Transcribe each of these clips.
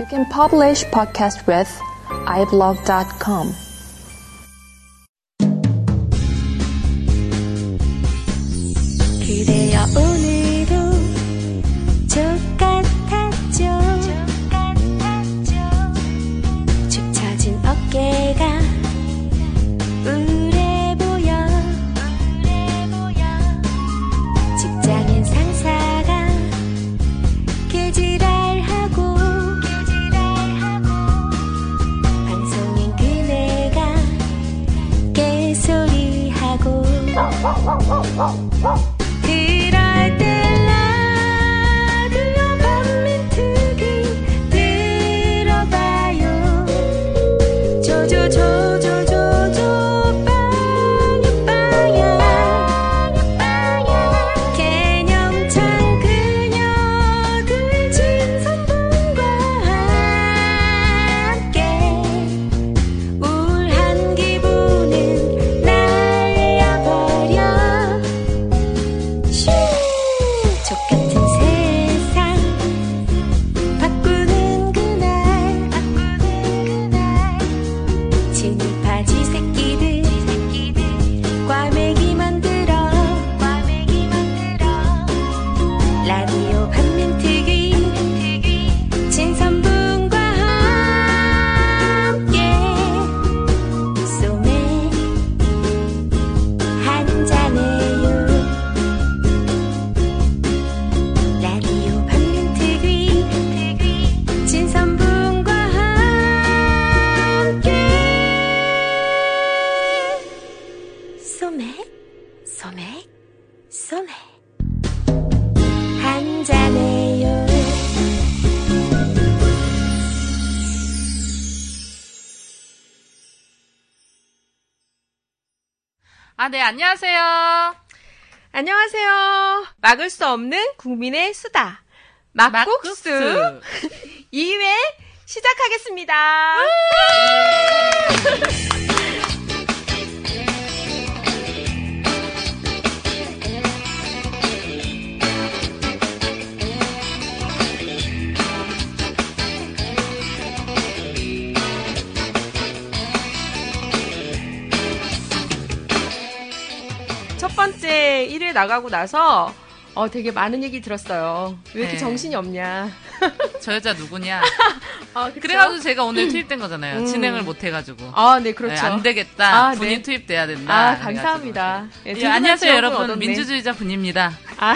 You can publish podcast with iblog.com. 소맥 한잔해요 아, 네, 안녕하세요. 안녕하세요. 막을 수 없는 국민의 수다. 막국수, 2회 시작하겠습니다. 번째 1회 나가고 나서 어, 되게 많은 얘기 들었어요. 왜 이렇게 네. 정신이 없냐. 저 여자 누구냐? 아? 그래가지고 제가 오늘 투입된 거잖아요. 음. 진행을 못 해가지고. 아, 네, 그렇죠. 네, 안 되겠다. 아, 분이 네. 투입돼야 된다. 아. 감사합니다. 네, 예, 안녕하세요, 여러분. 얻었네. 민주주의자 분입니다. 아,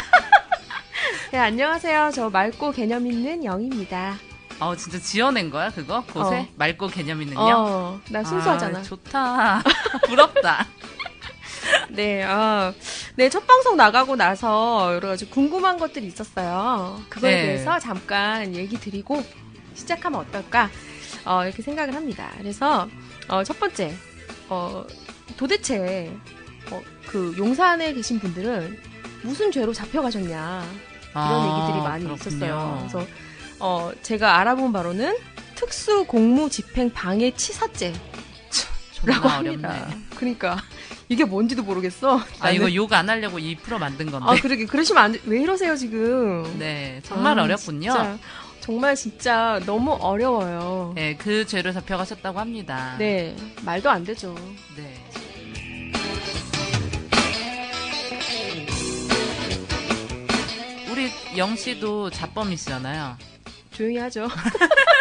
네, 안녕하세요. 저 맑고 개념 있는 영입니다. 어, 진짜 지어낸 거야, 그거? 곳에? 어. 맑고 개념 있는요? 어, 나 순수하잖아. 아, 좋다. 부럽다. 네, 아, 네, 첫 방송 나가고 나서 여러 가지 궁금한 것들이 있었어요. 그거에 네. 대해서 잠깐 얘기 드리고 시작하면 어떨까, 어, 이렇게 생각을 합니다. 그래서, 어, 첫 번째, 어, 도대체, 어, 그 용산에 계신 분들은 무슨 죄로 잡혀가셨냐. 이런 아, 얘기들이 많이 그렇군요. 있었어요. 그래서, 어, 제가 알아본 바로는 특수 공무 집행 방해 치사죄. 라고 어렵네. 합니다. 그러니까 이게 뭔지도 모르겠어. 아, 이거 나는. 욕안 하려고 이 프로 만든 건데. 아 그러게 그러시면 안 돼. 왜 이러세요 지금? 네, 정말 아, 어렵군요. 진짜, 정말 진짜 너무 어려워요. 네, 그 죄로 잡혀가셨다고 합니다. 네, 말도 안 되죠. 네. 우리 영 씨도 자범이시잖아요. 조용히 하죠.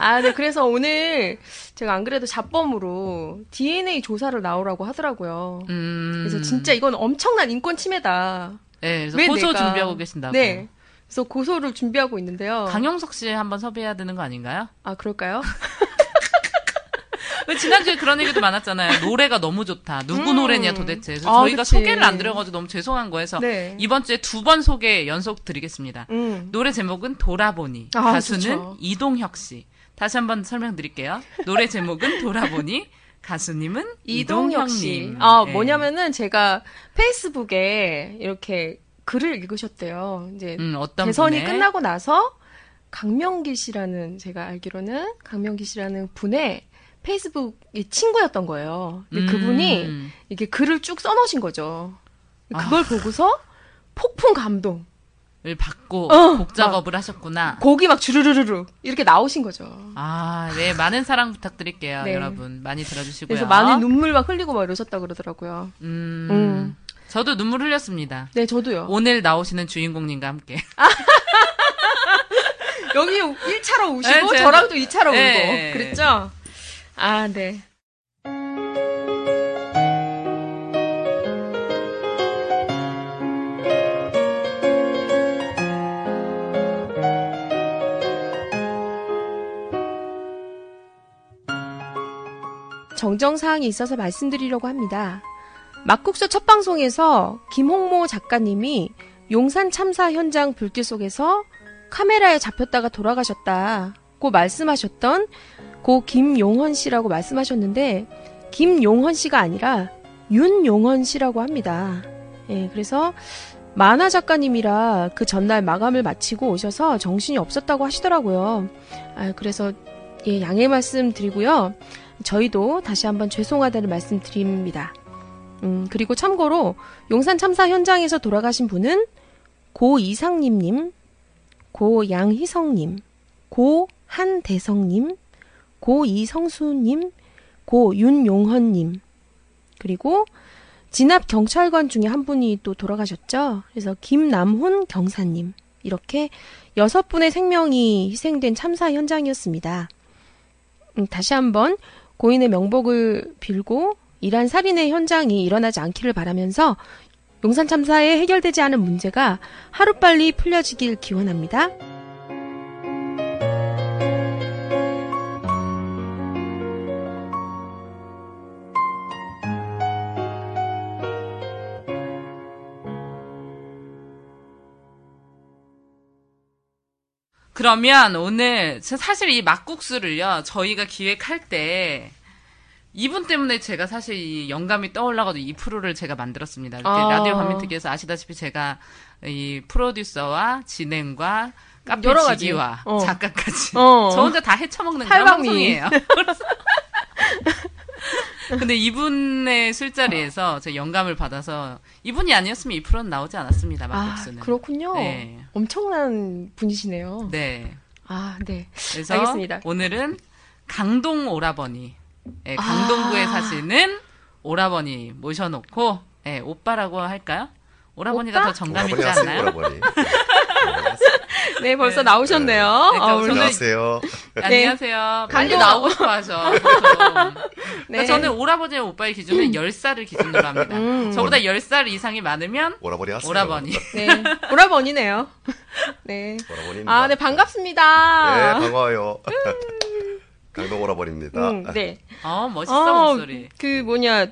아, 네. 그래서 오늘 제가 안 그래도 자범으로 DNA 조사를 나오라고 하더라고요. 음. 그래서 진짜 이건 엄청난 인권 침해다. 네, 그래서 왜 고소 내가- 준비하고 계신다고. 네. 그래서 고소를 준비하고 있는데요. 강영석 씨 한번 섭외해야 되는 거 아닌가요? 아, 그럴까요? 왜 지난주에 그런 얘기도 많았잖아요. 노래가 너무 좋다. 누구 음. 노래냐 도대체. 그래서 아, 저희가 그치. 소개를 안 드려가지고 너무 죄송한 거여서 네. 이번 주에 두 번 소개 연속 드리겠습니다. 음. 노래 제목은 돌아보니. 아, 가수는 좋죠. 이동혁 씨. 다시 한번 설명드릴게요. 노래 제목은 돌아보니. 가수님은 이동혁 씨. 아, 네. 뭐냐면은 제가 페이스북에 이렇게 글을 읽으셨대요. 이제 음, 대선이 분의? 끝나고 나서 강명기 씨라는 제가 알기로는 강명기 씨라는 분의 페이스북이 친구였던 거예요. 근데 음. 그분이 이렇게 글을 쭉 써놓으신 거죠. 아. 그걸 보고서 폭풍 감동. 받고 어, 곡 작업을 하셨구나. 곡이 막 주르르르르 이렇게 나오신 거죠. 아, 네, 많은 사랑 부탁드릴게요, 네. 여러분. 많이 들어주시고요. 그래서 많은 눈물 막 흘리고 막 이러셨다 그러더라고요. 음, 음. 저도 눈물 흘렸습니다. 네, 저도요. 오늘 나오시는 주인공님과 함께. 여기 1차로 우시고 네, 저랑 또 2차로 네. 울고 그랬죠? 아, 네. 정정사항이 있어서 말씀드리려고 합니다. 막국수 첫 방송에서 김홍모 작가님이 용산 참사 현장 불길 속에서 카메라에 잡혔다가 돌아가셨다고 말씀하셨던 고 김용헌 씨라고 말씀하셨는데 김용헌 씨가 아니라 윤용헌 씨라고 합니다. 예, 그래서 만화 작가님이라 그 전날 마감을 마치고 오셔서 정신이 없었다고 하시더라고요. 아, 그래서 예, 양해 말씀 드리고요. 저희도 다시 한번 죄송하다는 말씀 드립니다. 음, 그리고 참고로 용산 참사 현장에서 돌아가신 분은 고 이상림님, 고 양희성님, 고 한대성님, 고 이성수님, 고 윤용헌님, 그리고 진압 경찰관 중에 한 분이 또 돌아가셨죠. 그래서 김남훈 경사님 이렇게 여섯 분의 생명이 희생된 참사 현장이었습니다. 음, 다시 한번 고인의 명복을 빌고 이란 살인의 현장이 일어나지 않기를 바라면서 용산 참사에 해결되지 않은 문제가 하루빨리 풀려지길 기원합니다. 그러면 오늘 저 사실 이 막국수를요 저희가 기획할 때 이분 때문에 제가 사실 이 영감이 떠올라가지고 이 프로를 제가 만들었습니다. 아. 라디오 반민특위에서 아시다시피 제가 이 프로듀서와 진행과 카페 여러. 지기와 어. 작가까지 어. 저 혼자 다 헤쳐먹는 그런. 방송이에요. 근데 이분의 술자리에서 제 영감을 받아서 이분이 아니었으면 이 프로는 나오지 않았습니다. 아, 막국수는. 그렇군요. 네. 엄청난 분이시네요. 네. 아, 네. 그래서 알겠습니다. 오늘은 강동 오라버니, 예, 강동구에 아. 사시는 오라버니 모셔놓고 예, 오빠라고 할까요? 오라버니가 오빠? 더 정감 있지 오라버니 않나요? 오라버니. 네, 벌써 네. 나오셨네요. 그러니까 아, 우리 저는- 안녕하세요. 안녕하세요. 빨리 강동. 나오고 싶어 하셔. 좀. 그러니까 네. 저는 오라버니와 오빠의 기준은 10살을 기준으로 합니다. 음. 저보다 10살 이상이 많으면 오라버니 하세요. 오라버니. 네. 오라버니네요. 네. 오라버니입니다. 아, 네, 반갑습니다. 네, 반가워요. 강동 오라버니입니다. 음, 네. 어, 멋있어, 어, 목소리. 그 뭐냐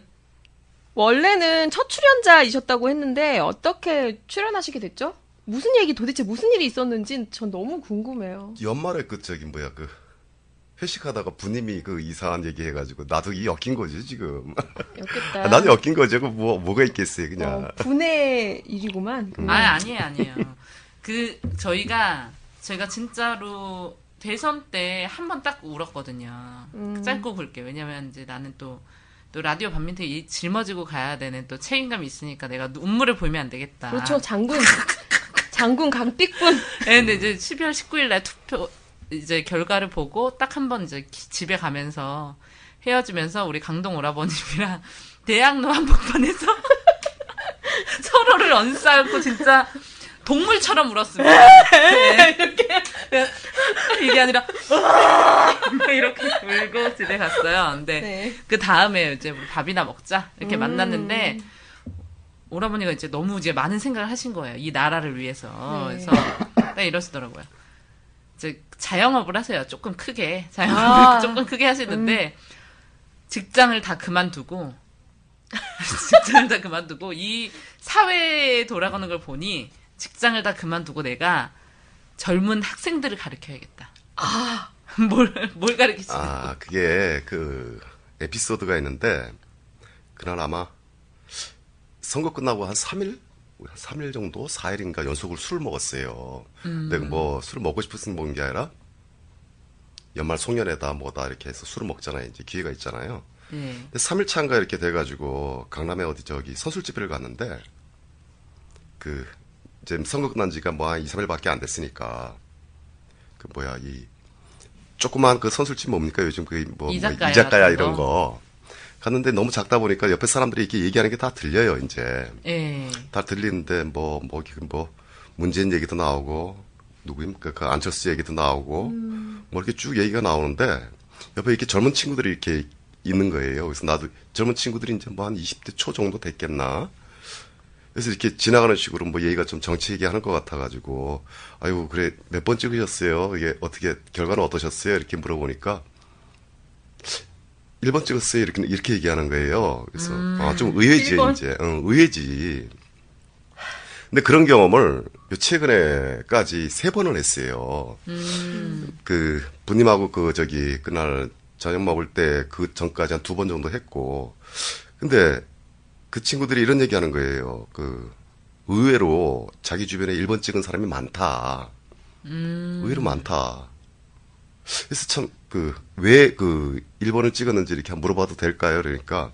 원래는 첫 출연자이셨다고 했는데 어떻게 출연하시게 됐죠? 무슨 얘기 도대체 무슨 일이 있었는지 전 너무 궁금해요. 연말에 그 저기 뭐야 그 회식하다가 부님이 그 이상한 얘기 해가지고 나도 이 엮인 거지 지금. 였겠다. 아, 나도 엮인 거죠. 그뭐 뭐가 있겠어요 그냥. 어, 분의 일이구만. 아, 아니에요, 아니에요. 그, 저희가, 저희가 진짜로 대선 때 한 번 딱 울었거든요. 음. 짧고 굵게. 왜냐면 이제 나는 또, 또 라디오 반민트 이 짊어지고 가야 되는 또 책임감이 있으니까 내가 눈물을 보이면 안 되겠다. 그렇죠. 장군. 장군 강빛군. 네, 근데 이제 12월 19일 날 투표, 이제 결과를 보고 딱 한 번 이제 기- 집에 가면서 헤어지면서 우리 강동 오라버님이랑 대학로 한복판에서 서로를 언싸고 진짜 동물처럼 울었습니다. 네. 이렇게. 이게 아니라, 이렇게 울고 집에 갔어요. 근데 네. 그 다음에 이제 우리 밥이나 먹자. 이렇게 음. 만났는데, 오라버니가 이제 너무 이제 많은 생각을 하신 거예요. 이 나라를 위해서. 네. 그래서 딱 이러시더라고요. 이제 자영업을 하세요. 조금 크게. 자영업을 아. 조금 크게 하시는데, 직장을 다 그만두고, 직장을 다 그만두고, 이 사회에 돌아가는 걸 보니, 직장을 다 그만두고 내가 젊은 학생들을 가르쳐야겠다. 아, 뭘, 뭘 가르치지? 아 그게 그 에피소드가 있는데 그날 아마 선거 끝나고 한 3일? 한 3일 정도? 4일인가 연속으로 술을 먹었어요. 근데 뭐 술을 먹고 싶어서 먹은 게 아니라 연말 송년회다 뭐다 이렇게 해서 술을 먹잖아요. 이제 기회가 있잖아요. 예. 근데 3일 차인가 이렇게 돼가지고 강남에 어디 저기 선술집을 갔는데 그 이제 선거 끝난 지가 뭐 한 2, 3일밖에 안 됐으니까 그 뭐야 이 조그만 그 선술집 뭡니까 요즘 그뭐 이자카야 이자카야 같은 이런 거. 거 갔는데 너무 작다 보니까 옆에 사람들이 이렇게 얘기하는 게 다 들려요 이제 예. 다 들리는데 뭐 뭐 뭐 문재인 얘기도 나오고 누구입니까 그 안철수 얘기도 나오고 뭐 이렇게 쭉 얘기가 나오는데 옆에 이렇게 젊은 친구들이 이렇게 있는 거예요. 그래서 나도 젊은 친구들이 이제 뭐 한 20대 초 정도 됐겠나. 그래서 이렇게 지나가는 식으로 뭐 얘기가 좀 정치 얘기하는 것 같아가지고 아유 그래 몇 번 찍으셨어요? 이게 어떻게 결과는 어떠셨어요? 이렇게 물어보니까 1번 찍었어요. 이렇게 이렇게 얘기하는 거예요. 그래서 아, 좀 의외지 일 번? 이제 응, 의외지. 근데 그런 경험을 요 최근에까지 세 번을 했어요. 그 부님하고 그 저기 그날 저녁 먹을 때 그 전까지 한 두 번 정도 했고 근데 그 친구들이 이런 얘기 하는 거예요. 그 의외로 자기 주변에 1번 찍은 사람이 많다. 의외로 많다. 그래서 참 그 왜 그 1번을 찍었는지 이렇게 한번 물어봐도 될까요? 그러니까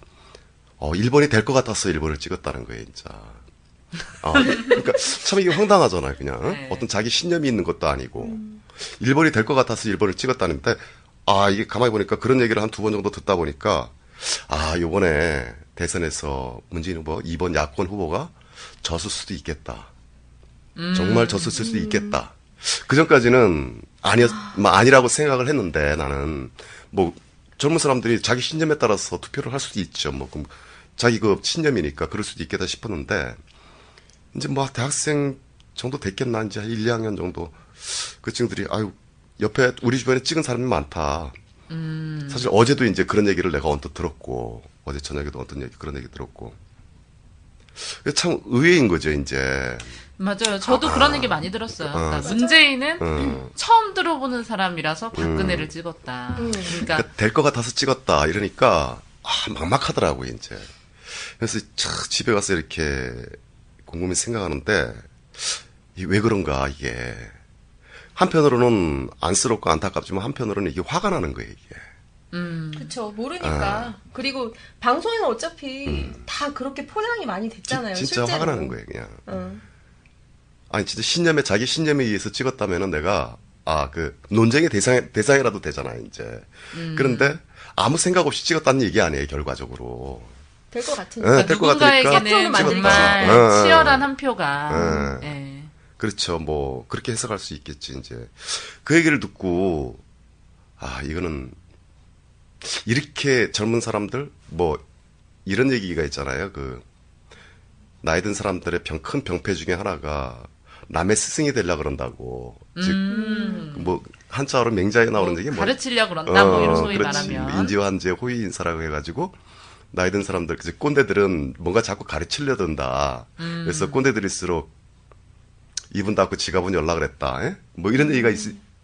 어 1번이 될 것 같아서 1번을 찍었다는 거예요, 진짜. 아, 그러니까 참 이게 황당하잖아요, 그냥. 네. 어떤 자기 신념이 있는 것도 아니고. 1번이 될 것 같아서 1번을 찍었다는데, 아, 이게 가만히 보니까 그런 얘기를 한 두 번 정도 듣다 보니까, 아, 요번에 대선에서 문재인 후보, 2번 야권 후보가 졌을 수도 있겠다. 정말 졌을 수도 있겠다. 그 전까지는 아니었, 뭐 아니라고 생각을 했는데 나는 뭐 젊은 사람들이 자기 신념에 따라서 투표를 할 수도 있죠. 뭐 그럼 자기 그 신념이니까 그럴 수도 있겠다 싶었는데 이제 뭐 대학생 정도 됐겠나 이제 한 1, 2학년 정도 그 친구들이 아유 옆에 우리 주변에 찍은 사람이 많다. 사실 어제도 이제 그런 얘기를 내가 언뜻 들었고 어제 저녁에도 어떤 얘기 그런 얘기 들었고 참 의외인 거죠 이제 맞아요. 저도 그런 얘기 많이 들었어요. 그러니까 문재인은 어. 처음 들어보는 사람이라서 박근혜를 찍었다. 그러니까 그러니까 될 것 같아서 찍었다 이러니까 아, 막막하더라고요 이제 그래서 촥 집에 가서 이렇게 곰곰이 생각하는데 이왜 그런가 이게 한편으로는 안쓰럽고 안타깝지만 한편으로는 이게 화가 나는 거예요 이게 그쵸 모르니까 그리고 방송에는 어차피 다 그렇게 포장이 많이 지- 됐잖아요. 진짜 실제로. 화가 나는 거예요 그냥 어. 아니 진짜 신념에 자기 신념에 의해서 찍었다면은 내가 아 그 논쟁의 대상 대상이라도 되잖아요 이제 그런데 아무 생각 없이 찍었다는 얘기 아니에요 결과적으로 될 것 같으니까. 예, 될것 같으니까 누군가에게는. 정말 어, 어. 치열한 한 표가 예. 예. 그렇죠. 뭐 그렇게 해석할 수 있겠지 이제 그 얘기를 듣고 아 이거는 이렇게 젊은 사람들 뭐 이런 얘기가 있잖아요. 그 나이 든 사람들의 병, 큰 병폐 중에 하나가 남의 스승이 되려 그런다고. 음. 즉뭐 한자어로 맹자에 나오는 얘기 뭐 가르치려 그런다 뭐 이런 소위 그렇지. 말하면 인지환제 호의인사라고 해가지고 나이 든 사람들 그 꼰대들은 뭔가 자꾸 가르치려 든다. 음. 그래서 꼰대들일수록 입은 닫고 지갑은 연락을 했다. 에? 뭐 이런 얘기가 있,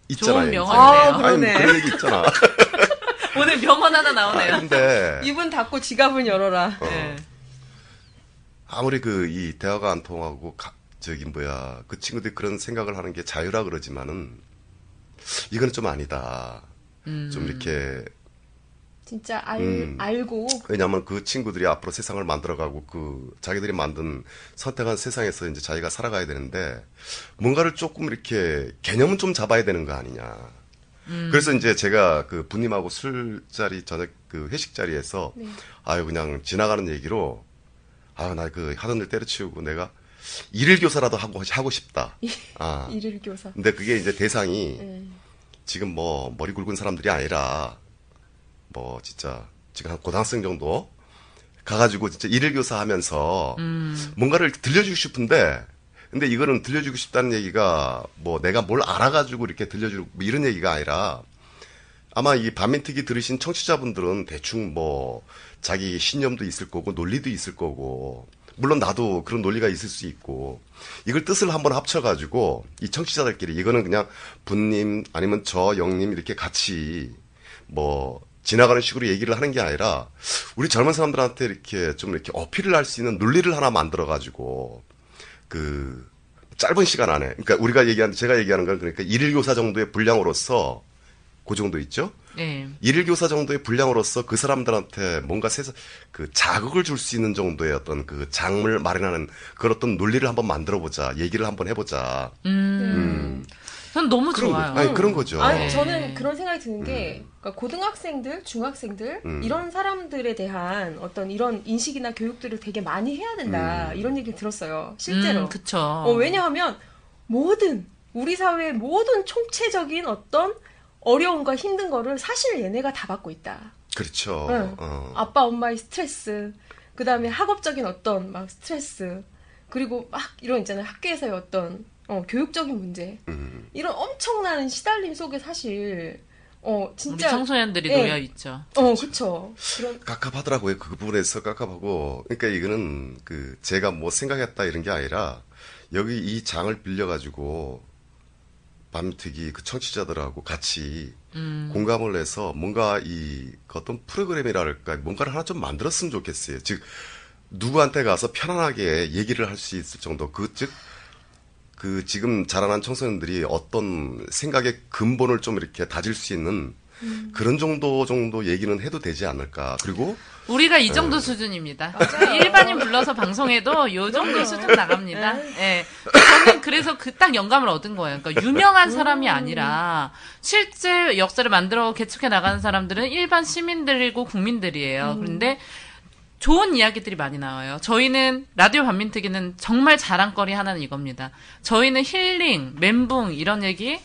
있잖아요. 좋은. 명언이네요. 아, 아니 그러네. 그런 얘기 있잖아. 오늘 명언 하나 나오네요. 근데 입은 닫고 지갑은 열어라. 어. 예. 아무리 그 이 대화가 안 통하고 가- 저기 뭐야 그 친구들이 그런 생각을 하는 게 자유라 그러지만은 이건 좀 아니다. 음. 좀 이렇게 진짜 알 음. 알고 왜냐하면 그 친구들이 앞으로 세상을 만들어가고 그 자기들이 만든 선택한 세상에서 이제 자기가 살아가야 되는데 뭔가를 조금 이렇게 개념은 좀 잡아야 되는 거 아니냐. 그래서 이제 제가 그 부님하고 술자리 저녁 그 회식 자리에서 아유 그냥 지나가는 얘기로 아유 나 그 하던 일 때려치우고 내가 일일 교사라도 하고 하고 싶다. 아. 일일 교사. 근데 그게 이제 대상이 예. 지금 뭐 머리 굵은 사람들이 아니라 뭐 진짜 지금 한 고등학생 정도 가가지고 진짜 일일 교사 하면서 뭔가를 들려주고 싶은데 근데 이거는 들려주고 싶다는 얘기가 뭐 내가 뭘 알아가지고 이렇게 들려주고 뭐 이런 얘기가 아니라 아마 이 반민특위 들으신 청취자분들은 대충 뭐 자기 신념도 있을 거고 논리도 있을 거고 물론 나도 그런 논리가 있을 수 있고 이걸 뜻을 한번 합쳐가지고 이 청취자들끼리 이거는 그냥 분님 아니면 저 영님 이렇게 같이 뭐 지나가는 식으로 얘기를 하는 게 아니라 우리 젊은 사람들한테 이렇게 좀 이렇게 어필을 할 수 있는 논리를 하나 만들어 가지고 그 짧은 시간 안에 그러니까 우리가 얘기하는 제가 얘기하는 건 그러니까 일일 교사 정도의 분량으로서 그 정도 있죠. 예. 일일 교사 정도의 분량으로서 그 사람들한테 뭔가 세상 그 자극을 줄 수 있는 정도의 어떤 그 장을 마련하는 그런 어떤 논리를 한번 만들어 보자. 얘기를 한번 해보자. 음. 전 너무 그런 좋아요. 거, 아니 그런 거죠. 아니 네. 저는 그런 생각이 드는 게 그러니까 고등학생들, 중학생들 음. 이런 사람들에 대한 어떤 이런 인식이나 교육들을 되게 많이 해야 된다 음. 이런 얘기를 들었어요. 실제로. 음, 그쵸. 어, 왜냐하면 모든 우리 사회의 모든 총체적인 어떤 어려움과 힘든 거를 사실 얘네가 다 받고 있다. 그렇죠. 응. 어. 아빠 엄마의 스트레스, 그 다음에 학업적인 어떤 막 스트레스, 그리고 막 이런 있잖아요 학교에서의 어떤 어, 교육적인 문제 음. 이런 엄청난 시달림 속에 사실 어 우리 진짜 청소년들이 예. 놓여 있죠. 어 그쵸 그런 깝깝하더라고요. 그 부분에서 깝깝하고. 그러니까 이거는 그 제가 뭐 생각했다 이런 게 아니라 여기 이 장을 빌려 가지고 밤튀기 그 청취자들하고 같이 음. 공감을 해서 뭔가 이 어떤 프로그램이랄까 뭔가를 하나 좀 만들었으면 좋겠어요. 즉 누구한테 가서 편안하게 얘기를 할 수 있을 정도 그즉 그 지금 자라난 청소년들이 어떤 생각의 근본을 좀 이렇게 다질 수 있는 그런 정도 정도 얘기는 해도 되지 않을까. 그리고 우리가 이 네. 정도 수준입니다. 일반인 불러서 방송해도 요 정도 수준 나갑니다. 네. 예. 저는 그래서 그 딱 영감을 얻은 거예요. 그러니까 유명한 사람이 아니라 실제 역사를 만들어 개척해 나가는 사람들은 일반 시민들이고 국민들이에요. 그런데 좋은 이야기들이 많이 나와요. 저희는 라디오 반민특위는 정말 자랑거리 하나는 이겁니다. 저희는 힐링, 멘붕 이런 얘기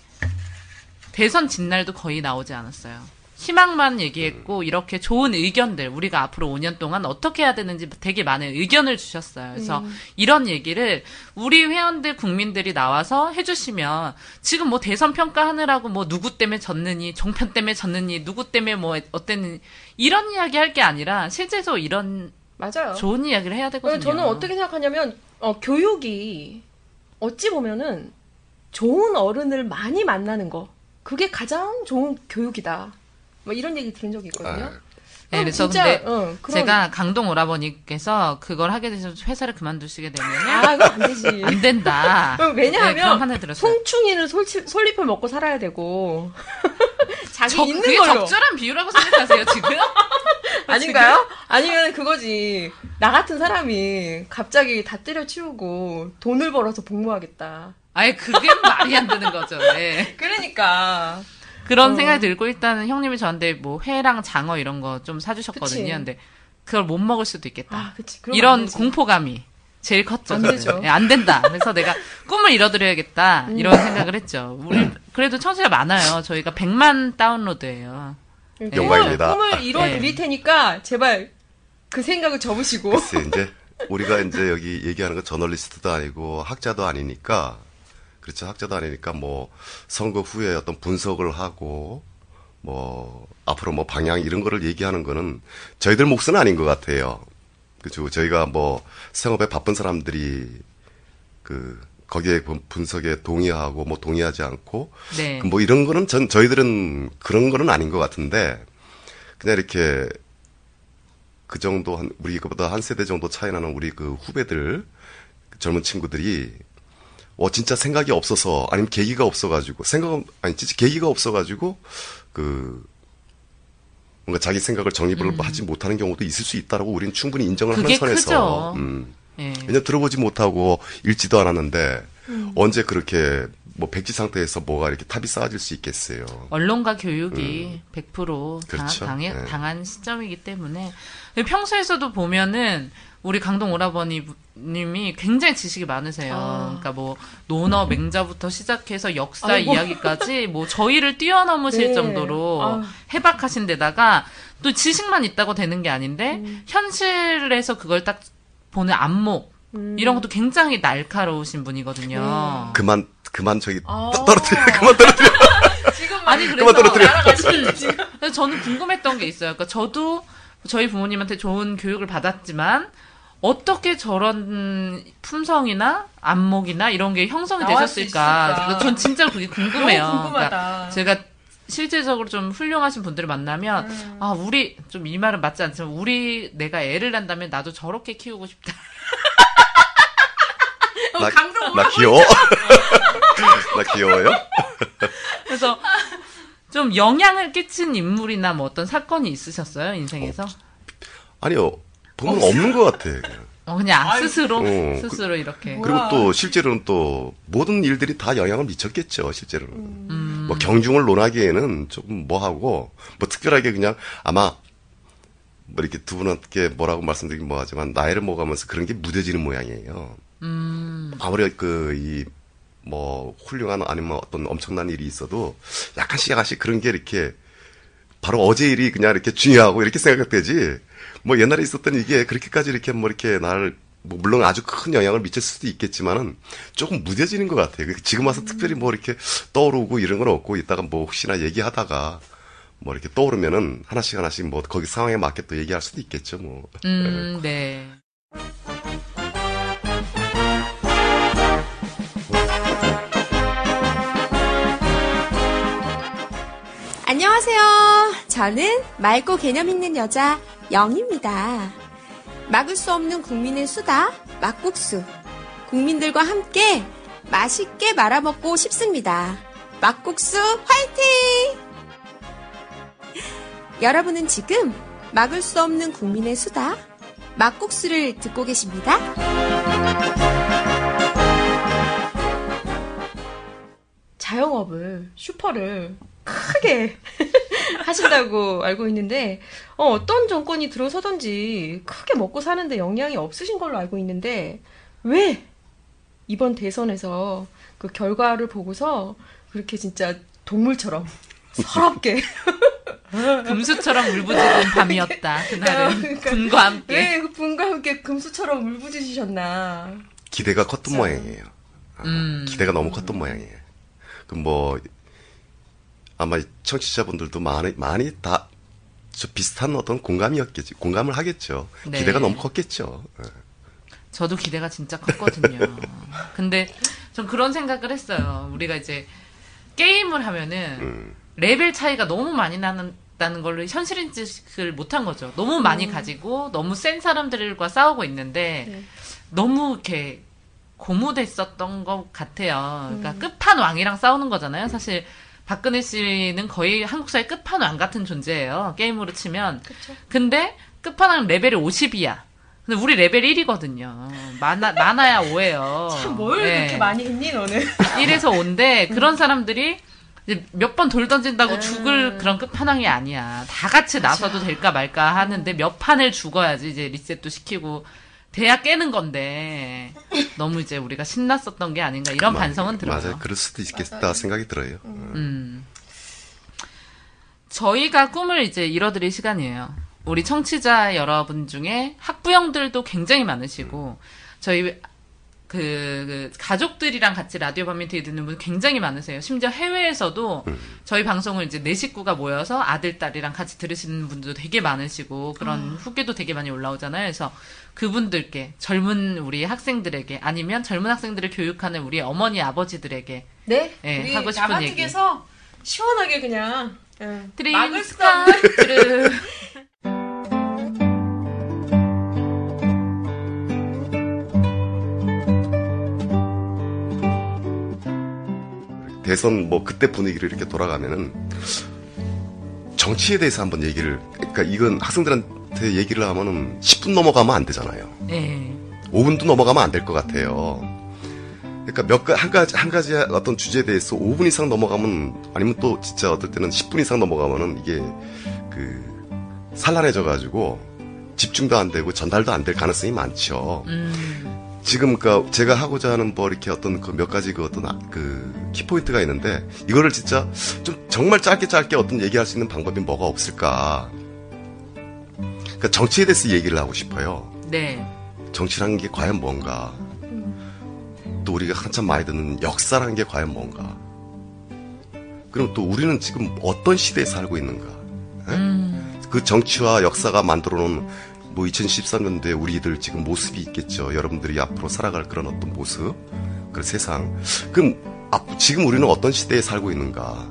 대선 진날도 거의 나오지 않았어요. 희망만 얘기했고 이렇게 좋은 의견들 우리가 앞으로 5년 동안 어떻게 해야 되는지 되게 많은 의견을 주셨어요. 그래서 이런 얘기를 우리 회원들 국민들이 나와서 해주시면 지금 뭐 대선 평가하느라고 뭐 누구 때문에 졌느니 종편 때문에 졌느니 누구 때문에 뭐 어땠느니 이런 이야기 할 게 아니라 실제로 이런 맞아요. 좋은 이야기를 해야 되거든요. 저는 어떻게 생각하냐면 어, 교육이 어찌 보면은 좋은 어른을 많이 만나는 거 그게 가장 좋은 교육이다. 뭐 이런 얘기 들은 적이 있거든요. 아, 네, 그래서 진짜, 근데 어, 그런- 제가 강동 오라버니께서 그걸 하게 되셔서 회사를 그만두시게 되면은 아안 되지. 안 된다. 네, 왜냐하면 들었어요. 송충이는 솔, 솔잎을 먹고 살아야 되고 자기 저 있는 그게 걸로 적절한 비유라고 생각하세요 지금? 아닌가요? 아니면 그거지 나 같은 사람이 갑자기 다 때려치우고 돈을 벌어서 복무하겠다. 아예 그게 말이 안 되는 거죠. 네. 그러니까 그런 어. 생각이 들고 일단은 형님이 저한테 뭐 회랑 장어 이런 거 좀 사주셨거든요. 그치. 근데 그걸 못 먹을 수도 있겠다. 아 이런. 공포감이 제일 컸죠. 안. 되죠. 예, 안 된다. 그래서 내가 꿈을 이뤄드려야겠다. 음. 이런 생각을 했죠. 우리 그래도 청취자 많아요. 저희가 100만 다운로드예요. 영광입니다. 꿈을, 꿈을 이뤄 드릴 네. 테니까 제발 그 생각을 접으시고 글쎄 이제 우리가 이제 여기 얘기하는 건 저널리스트도 아니고 학자도 아니니까 그렇죠 학자도 아니니까 뭐 선거 후에 어떤 분석을 하고 뭐 앞으로 뭐 방향 이런 거를 얘기하는 거는 저희들 몫은 아닌 것 같아요. 그죠 저희가 뭐 생업에 바쁜 사람들이 그 거기에 분- 분석에 동의하고 뭐 동의하지 않고 네. 뭐 이런 거는 전 저희들은 그런 거는 아닌 것 같은데 그냥 이렇게 그 정도 한 우리 그보다 한 세대 정도 차이 나는 우리 그 후배들 그 젊은 친구들이 어 진짜 생각이 없어서 아니면 계기가 없어가지고 생각 아니 진짜 계기가 없어가지고 그 뭔가 자기 생각을 정립을 하지 못하는 경우도 있을 수 있다라고 우리는 충분히 인정을 음. 하는 선에서. 음. 예. 왜냐 들어보지 못하고 읽지도 않았는데 음. 언제 그렇게 뭐 백지 상태에서 뭐가 이렇게 탑이 쌓아질 수 있겠어요. 언론과 교육이 100% 당, 그렇죠. 당해, 네. 당한 시점이기 때문에 평소에서도 보면은 우리 강동 오라버니님이 굉장히 지식이 많으세요. 아. 그러니까 뭐 논어 맹자부터 시작해서 역사 아이고. 이야기까지 뭐 저희를 뛰어넘으실 네. 정도로 아유. 해박하신 데다가 또 지식만 있다고 되는 게 아닌데 음. 현실에서 그걸 딱 보는 안목 음. 이런 것도 굉장히 날카로우신 분이거든요. 그만 그만 저기 아. 떠- 떨어뜨려 그만 떨어뜨려. 지금 아니 그래서 저는 궁금했던 게 있어요. 그러니까 저도 저희 부모님한테 좋은 교육을 받았지만 어떻게 저런 품성이나 안목이나 이런 게 형성이 되셨을까? 전 진짜 그게 궁금해요. 너무 궁금하다. 그러니까 제가 실질적으로 좀 훌륭하신 분들을 만나면 음. 아 우리 좀 이 말은 맞지 않지만 우리 내가 애를 낳는다면 나도 저렇게 키우고 싶다. 나, 나 귀여워. 나 귀여워요? 그래서 좀 영향을 끼친 인물이나 뭐 어떤 사건이 있으셨어요 인생에서? 아니요. 보면 없는 것 같아. 어, 그냥 스스로 어, 스스로 이렇게. 그리고 또 실제로는 또 모든 일들이 다 영향을 미쳤겠죠, 실제로는. 음. 뭐 경중을 논하기에는 조금 뭐하고, 뭐 특별하게 그냥 아마 뭐 이렇게 두 분한테 뭐라고 말씀드리긴 뭐하지만 나이를 먹으면서 그런 게 무뎌지는 모양이에요. 음. 아무리 그, 이, 뭐, 훌륭한 아니면 어떤 엄청난 일이 있어도 약간씩 약간씩 그런 게 이렇게 바로 어제 일이 그냥 이렇게 중요하고 이렇게 생각되지 뭐 옛날에 있었던 이게 그렇게까지 이렇게 뭐 이렇게 나를 뭐 물론 아주 큰 영향을 미칠 수도 있겠지만은 조금 무뎌지는 것 같아요. 지금 와서 특별히 뭐 이렇게 떠오르고 이런 건 없고 이따가 뭐 혹시나 얘기하다가 뭐 이렇게 떠오르면은 하나씩 하나씩 뭐 거기 상황에 맞게 또 얘기할 수도 있겠죠 뭐. 음, 네. 저는 맑고 개념 있는 여자 영입니다. 막을 수 없는 국민의 수다 막국수. 국민들과 함께 맛있게 말아먹고 싶습니다. 막국수 화이팅! 여러분은 지금 막을 수 없는 국민의 수다 막국수를 듣고 계십니다. 자영업을 슈퍼를 크게 하신다고 알고 있는데 어, 어떤 정권이 들어서든지 크게 먹고 사는데 영향이 없으신 걸로 알고 있는데 왜 이번 대선에서 그 결과를 보고서 그렇게 진짜 동물처럼 서럽게 금수처럼 울부짖은 밤이었다. 그날은 그러니까 군과 함께. 왜 그 분과 함께 금수처럼 울부짖으셨나 기대가 컸던 모양이에요. 아, 음. 기대가 너무 컸던 모양이에요. 그뭐 아마 청취자분들도 많이 많이 다저 비슷한 어떤 공감이었겠지. 공감을 하겠죠. 네. 기대가 너무 컸겠죠. 예. 저도 기대가 진짜 컸거든요. 근데 전 그런 생각을 했어요. 우리가 이제 게임을 하면은 음. 레벨 차이가 너무 많이 나는 다는 걸로 현실 인식을 못한 거죠. 너무 많이 가지고 너무 센 사람들과 싸우고 있는데 네. 너무 이렇게 고무됐었던 것 같아요. 그러니까 끝판왕이랑 싸우는 거잖아요. 사실 박근혜 씨는 거의 한국사의 끝판왕 같은 존재예요. 게임으로 치면. 근데 끝판왕 레벨이 50이야. 근데 우리 레벨 1이거든요. 많아, 많아야 5예요. 참뭘 그렇게 많이 했니 너는 1에서 5인데 그런 사람들이 몇 번 돌 던진다고 음. 죽을 그런 끝판왕이 아니야. 다 같이 나서도 될까 말까 하는데 몇 판을 죽어야지 이제 리셋도 시키고 대야 깨는 건데 너무 이제 우리가 신났었던 게 아닌가 이런 마- 반성은 들어요. 맞아요. 그럴 수도 있겠다 생각이 들어요. 음. 저희가 꿈을 이제 이뤄드릴 시간이에요. 우리 청취자 여러분 중에 학부형들도 굉장히 많으시고 저희 그, 그 가족들이랑 같이 라디오 밤미팅 듣는 분 굉장히 많으세요. 심지어 해외에서도 저희 방송을 이제 네 식구가 모여서 아들 딸이랑 같이 들으시는 분들도 되게 많으시고 그런 후기도 되게 많이 올라오잖아요. 그래서 그분들께 젊은 우리 학생들에게 아니면 젊은 학생들을 교육하는 우리 어머니 아버지들에게 네, 예, 우리 하고 싶은 야마틱에서 시원하게 그냥 예, 막을 수 드림스타 대선 뭐 그때 분위기를 이렇게 돌아가면은 정치에 대해서 한번 얘기를 그러니까 이건 학생들한테 얘기를 하면은 10분 넘어가면 안 되잖아요. 네. 5분도 넘어가면 안 될 것 같아요. 그러니까 몇 가, 한 가지, 한 가지 어떤 주제에 대해서 5분 이상 넘어가면, 아니면 또 진짜 어떨 때는 10분 이상 넘어가면은 이게 그, 산란해져 가지고 집중도 안 되고 전달도 안 될 가능성이 많죠. 음, 지금 그 제가 하고자 하는 뭐 이렇게 어떤 그 몇 가지 그 어떤 아- 그 키포인트가 있는데 이거를 진짜 좀 정말 짧게 짧게 어떤 얘기할 수 있는 방법이 뭐가 없을까. 그러니까 정치에 대해서 얘기를 하고 싶어요. 네. 정치라는 게 과연 뭔가. 또 우리가 한참 많이 듣는 역사라는 게 과연 뭔가. 그럼 또 우리는 지금 어떤 시대에 살고 있는가. 음, 그 정치와 역사가 만들어 놓은 뭐 2013년도에 우리들 지금 모습이 있겠죠. 여러분들이 앞으로 살아갈 그런 어떤 모습, 그런 세상. 그럼 앞- 지금 우리는 어떤 시대에 살고 있는가?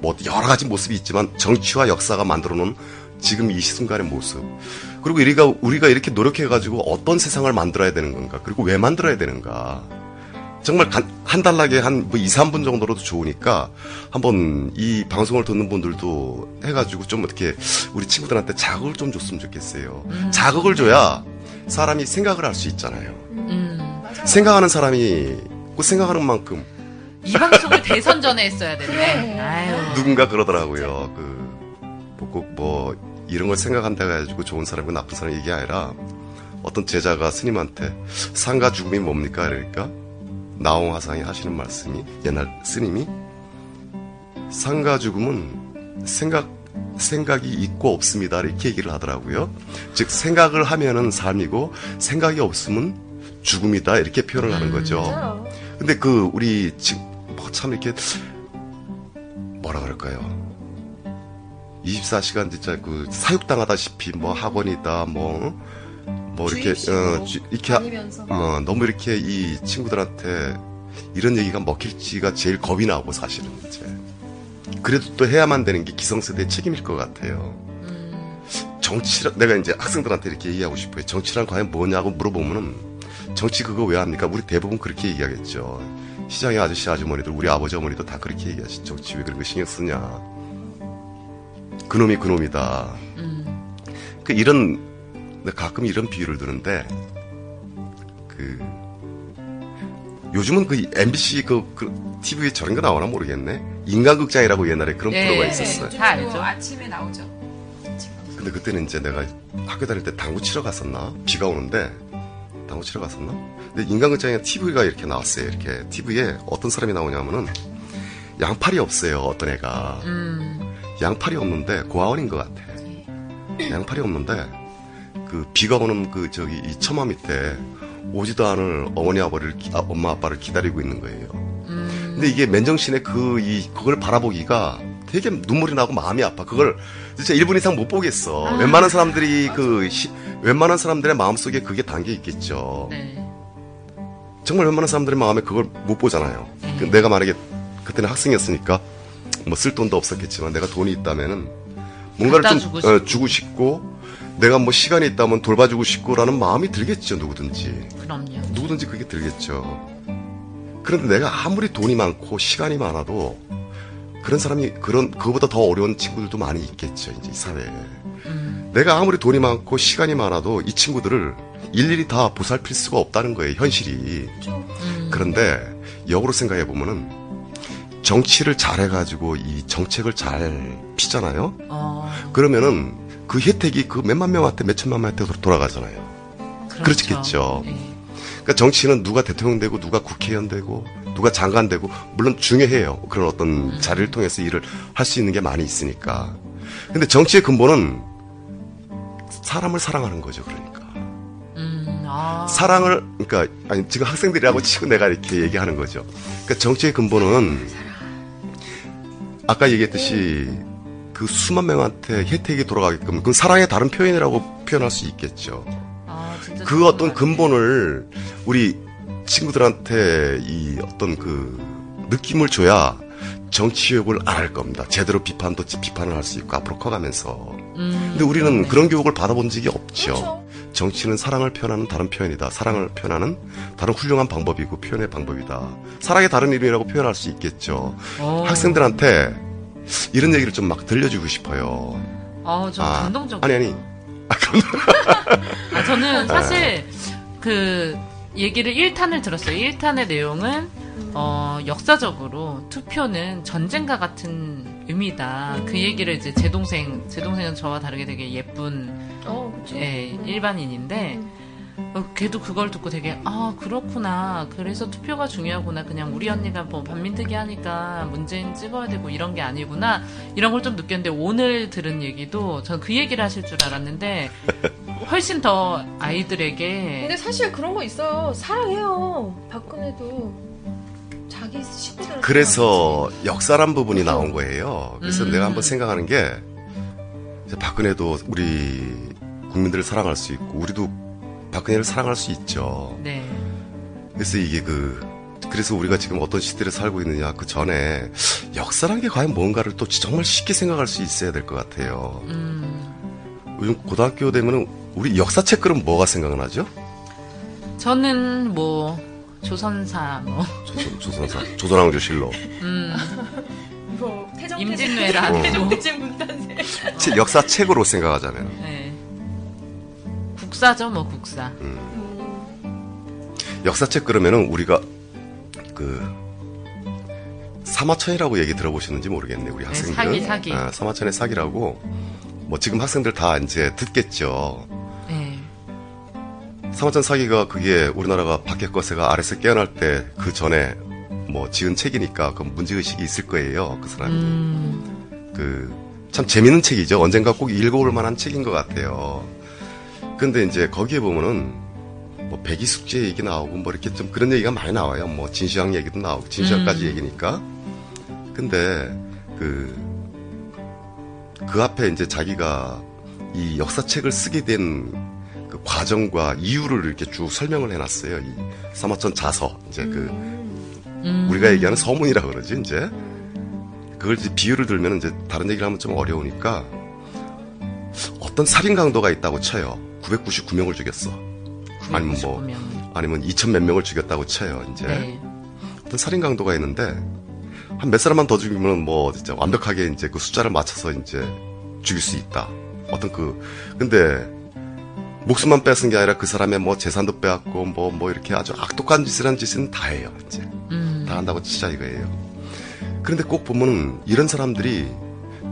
뭐 여러 가지 모습이 있지만 정치와 역사가 만들어 놓은 지금 이 순간의 모습. 그리고 우리가 우리가 이렇게 노력해 가지고 어떤 세상을 만들어야 되는 건가? 그리고 왜 만들어야 되는가? 정말 간, 한달나게 한뭐 2, 3분 정도로도 좋으니까 한번 이 방송을 듣는 분들도 해가지고 좀 어떻게 우리 친구들한테 자극을 좀 줬으면 좋겠어요. 자극을 줘야 사람이 생각을 할 수 있잖아요. 음. 생각하는 사람이 그 생각하는 만큼 이 방송을 대선 전에 했어야 됐네. 아유. 누군가 그러더라고요. 그, 뭐, 꼭 뭐, 이런 걸 생각한다 해가지고 좋은 사람이고 나쁜 사람이 이게 아니라 어떤 제자가 스님한테 상가 죽음이 뭡니까? 그러니까 나홍 화상이 하시는 말씀이 옛날 스님이 상가 죽음은 생각, 생각이 있고 없습니다. 이렇게 얘기를 하더라고요. 즉, 생각을 하면은 삶이고 생각이 없으면 죽음이다. 이렇게 표현을 하는 거죠. 근데 그, 우리 지금 뭐 참 이렇게 뭐라 그럴까요? 24시간 진짜 그 사육당하다시피 뭐 학원이다 뭐, 뭐 이렇게, 어, 주- 이렇게, 하- 어, 너무 이렇게 이 친구들한테 이런 얘기가 먹힐지가 제일 겁이 나고 사실은 이제. 그래도 또 해야만 되는 게 기성세대의 책임일 것 같아요. 정치란, 내가 이제 학생들한테 이렇게 얘기하고 싶어요. 정치란 과연 뭐냐고 물어보면은 정치 그거 왜 합니까? 우리 대부분 그렇게 얘기하겠죠. 시장의 아저씨 아주머니들, 우리 아버지 어머니도 다 그렇게 얘기하시죠. 정치 왜 그런 거 신경 쓰냐. 그놈이 그놈이다. 그 이런, 내가 가끔 이런 비유를 드는데, 그, 요즘은 그 MBC 그, 그 TV에 저런 거 나오나 모르겠네. 인간극장이라고 옛날에 그런 네. 프로가 있었어요. 다 알죠. 아침에 나오죠. 근데 그때는 이제 내가 학교 다닐 때 당구 치러 갔었나? 비가 오는데 당구 치러 갔었나? 근데 인간극장에 TV가 이렇게 나왔어요. 이렇게 TV에 어떤 사람이 나오냐면은 양팔이 없어요. 어떤 애가 음. 양팔이 없는데 고아원인 것 같아. 양팔이 없는데 그 비가 오는 그 저기 이 처마 밑에 오지도 않을 어머니 아버지를 기- 아, 엄마 아빠를 기다리고 있는 거예요. 근데 이게 맨정신에 그 이 그걸 바라보기가 되게 눈물이 나고 마음이 아파. 그걸 진짜 1분 이상 못 보겠어. 웬만한 사람들이 그 시- 웬만한 사람들의 마음 속에 그게 담겨 있겠죠. 네. 정말 웬만한 사람들의 마음에 그걸 못 보잖아요. 그 내가 만약에 그때는 학생이었으니까 뭐 쓸 돈도 없었겠지만 내가 돈이 있다면은 뭔가를 좀 주고 어, 싶고. 주고 싶고 내가 뭐 시간이 있다면 돌봐주고 싶고라는 마음이 들겠죠 누구든지 그럼요. 누구든지 그게 들겠죠. 그런데 내가 아무리 돈이 많고 시간이 많아도 그런 사람이 그런 그거보다 더 어려운 친구들도 많이 있겠죠 이제 이 사회에. 내가 아무리 돈이 많고 시간이 많아도 이 친구들을 일일이 다 보살필 수가 없다는 거예요 현실이. 그런데 역으로 생각해 보면은 정치를 잘해가지고 이 정책을 잘 피잖아요. 어, 그러면은 그 혜택이 그 몇만 명한테 몇천만 명한테 돌아가잖아요. 그렇죠. 그렇겠죠. 네. 그러니까 정치는 누가 대통령 되고 누가 국회의원 되고 누가 장관 되고 물론 중요해요. 그런 어떤 자리를 통해서 일을 할 수 있는 게 많이 있으니까. 근데 정치의 근본은 사람을 사랑하는 거죠. 그러니까 음, 아, 사랑을 그러니까 아니 지금 학생들이라고 치고 내가 이렇게 얘기하는 거죠. 그러니까 정치의 근본은 아까 얘기했듯이 그 수만 명한테 혜택이 돌아가게끔 그 사랑의 다른 표현이라고 표현할 수 있겠죠. 아, 그 어떤. 근본을 우리 친구들한테 이 어떤 그 느낌을 줘야 정치욕을 안 할 겁니다. 제대로 비판도 비판을 할 수 있고 앞으로 커가면서. 음, 근데 우리는 네. 그런 교육을 받아본 적이 없죠. 그렇죠. 정치는 사랑을 표현하는 다른 표현이다. 사랑을 표현하는 다른 훌륭한 방법이고 표현의 방법이다. 사랑의 다른 이름이라고 표현할 수 있겠죠. 어. 학생들한테 이런 얘기를 좀 막 들려주고 싶어요. 아, 좀 감동적. 아니 아니. 아, 저는 사실 그 얘기를 1탄을 들었어요. 1탄의 내용은 어, 역사적으로 투표는 전쟁과 같은 의미다. 그 얘기를 이제 제 동생, 제 동생은 저와 다르게 되게 예쁜 어. 예, 일반인인데 어, 걔도 그걸 듣고 되게 아 그렇구나 그래서 투표가 중요하구나 그냥 우리 언니가 뭐 반민특위 하니까 문재인 찍어야 되고 이런 게 아니구나 이런 걸 좀 느꼈는데 오늘 들은 얘기도 전 그 얘기를 하실 줄 알았는데 훨씬 더 아이들에게 근데 사실 그런 거 있어요. 사랑해요. 박근혜도 자기 식구들. 그래서 역사란 부분이 나온 거예요. 그래서 음. 내가 한번 생각하는 게 박근혜도 우리 국민들을 사랑할 수 있고 우리도 박근혜를 사랑할 수 있죠. 네 그래서 이게 그 그래서 우리가 지금 어떤 시대를 살고 있느냐 그 전에 역사란 게 과연 뭔가를 또 정말 쉽게 생각할 수 있어야 될 것 같아요. 음, 요즘 고등학교 되면은 우리 역사책 그럼 뭐가 생각나죠? 저는 뭐 조선사 뭐 조선, 조선사, 조선왕조 실록. 뭐 태정 임진왜란 어. 뭐. 태제 문단세. 책- 역사책으로 생각하잖아요. 네. 국사죠 뭐 국사. 역사책 그러면은 우리가 그 사마천이라고 얘기 들어보셨는지 모르겠네 우리 학생들. 사기, 사기. 아, 사마천의 사기라고 뭐 지금 학생들 다 이제 듣겠죠. 네. 사마천 사기가 그게 우리나라가 박혁거세가 아래서 깨어날 때 그 전에 뭐 지은 책이니까 그 문제 의식이 있을 거예요. 그 사람이. 음, 그, 참 재밌는 책이죠. 언젠가 꼭 읽어볼 만한 책인 것 같아요. 근데 이제 거기에 보면은 뭐 백이 숙제 얘기 나오고 뭐 이렇게 좀 그런 얘기가 많이 나와요. 뭐 진시황 얘기도 나오고 진시황까지 음. 얘기니까. 근데 그, 그 앞에 이제 자기가 이 역사책을 쓰게 된 그 과정과 이유를 이렇게 쭉 설명을 해놨어요. 이 사마천 자서. 이제 그 음. 우리가 얘기하는 서문이라 그러지 이제 그걸 이제 비유를 들면 이제 다른 얘기를 하면 좀 어려우니까 어떤 살인 강도가 있다고 쳐요. 999명을 죽였어. 아니면 뭐 999명. 아니면 2천 몇 명을 죽였다고 쳐요. 이제 네. 어떤 살인 강도가 있는데 한 몇 사람만 더 죽이면 뭐 진짜 완벽하게 이제 그 숫자를 맞춰서 이제 죽일 수 있다. 어떤 그 근데 목숨만 뺏은 게 아니라 그 사람의 뭐 재산도 빼앗고 뭐뭐 이렇게 아주 악독한 짓을 한 짓은 다 해요. 이제 음. 다 한다고 치자 이거예요. 그런데 꼭 보면은 이런 사람들이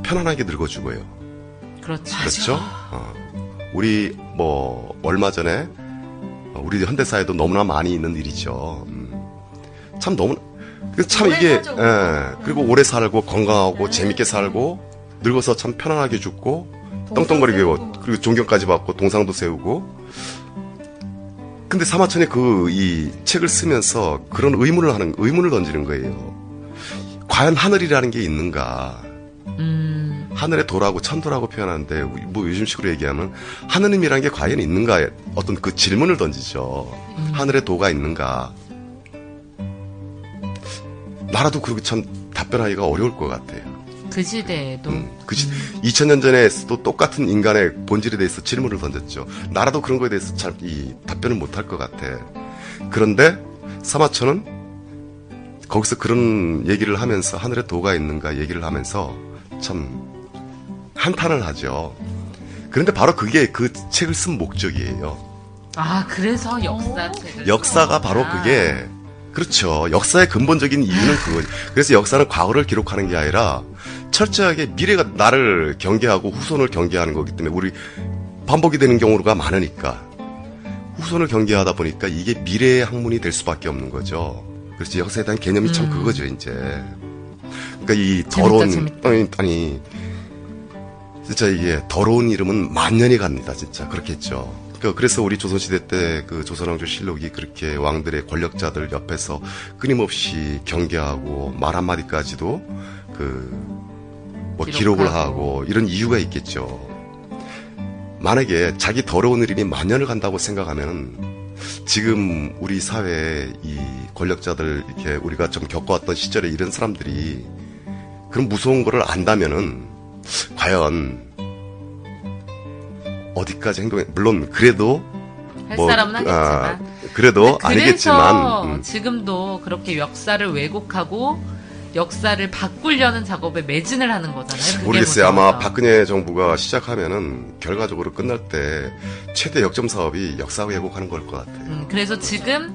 편안하게 늙어 죽어요. 그렇죠. 그렇죠? 어. 우리 뭐 얼마 전에 어, 우리 현대 사회도 너무나 많이 있는 일이죠. 음. 참 너무 그참 오래 이게. 예, 그리고 오래 살고 건강하고 재밌게 살고 늙어서 참 편안하게 죽고 떵떵거리고 그리고 존경까지 받고 동상도 세우고 근데 사마천이 그 이 책을 쓰면서 그런 의문을 하는 의문을 던지는 거예요. 과연 하늘이라는 게 있는가? 음. 하늘의 도라고 천도라고 표현하는데 뭐 요즘식으로 얘기하면 하느님이란 게 과연 있는가 어떤 그 질문을 던지죠. 하늘의 도가 있는가? 나라도 그렇게 참 답변하기가 어려울 것 같아요. 그 시대에도 음, 그지 2000년 전에도 똑같은 인간의 본질에 대해서 질문을 던졌죠. 나라도 그런 거에 대해서 잘 이 답변을 못 할 것 같아. 그런데 사마천은 거기서 그런 얘기를 하면서 하늘에 도가 있는가 얘기를 하면서 참 한탄을 하죠. 그런데 바로 그게 그 책을 쓴 목적이에요. 아 그래서 역사 책을 역사가 써먹었구나. 바로 그게 그렇죠. 역사의 근본적인 이유는 그거죠. 그래서 역사는 과거를 기록하는 게 아니라 철저하게 미래가 나를 경계하고 후손을 경계하는 거기 때문에 우리 반복이 되는 경우가 많으니까 후손을 경계하다 보니까 이게 미래의 학문이 될 수밖에 없는 거죠. 그래서 역사에 대한 개념이 참 그거죠, 이제. 그러니까 이 더러운 재밌다. 아니, 아니 진짜 이게 더러운 이름은 만년이 갑니다, 진짜 그렇겠죠. 그- 그래서 우리 조선시대 때 그 조선왕조 실록이 그렇게 왕들의 권력자들 옆에서 끊임없이 경계하고 말 한마디까지도 그 뭐 기록을. 하고 이런 이유가 있겠죠. 만약에 자기 더러운 이름이 만년을 간다고 생각하면은 지금 우리 사회에 이 권력자들 이렇게 우리가 좀 겪어왔던 시절에 이런 사람들이 그런 무서운 거를 안다면은 과연 어디까지 행동해 물론 그래도 할 뭐, 사람은 아, 하겠지만 그래도 근데 그래서 아니겠지만 음. 지금도 그렇게 역사를 왜곡하고 역사를 바꾸려는 작업에 매진을 하는 거잖아요. 그게 모르겠어요. 아마 무서워서. 박근혜 정부가 시작하면은 결과적으로 끝날 때 최대 역점 사업이 역사 왜곡하는 걸 것 같아요. 음, 그래서 지금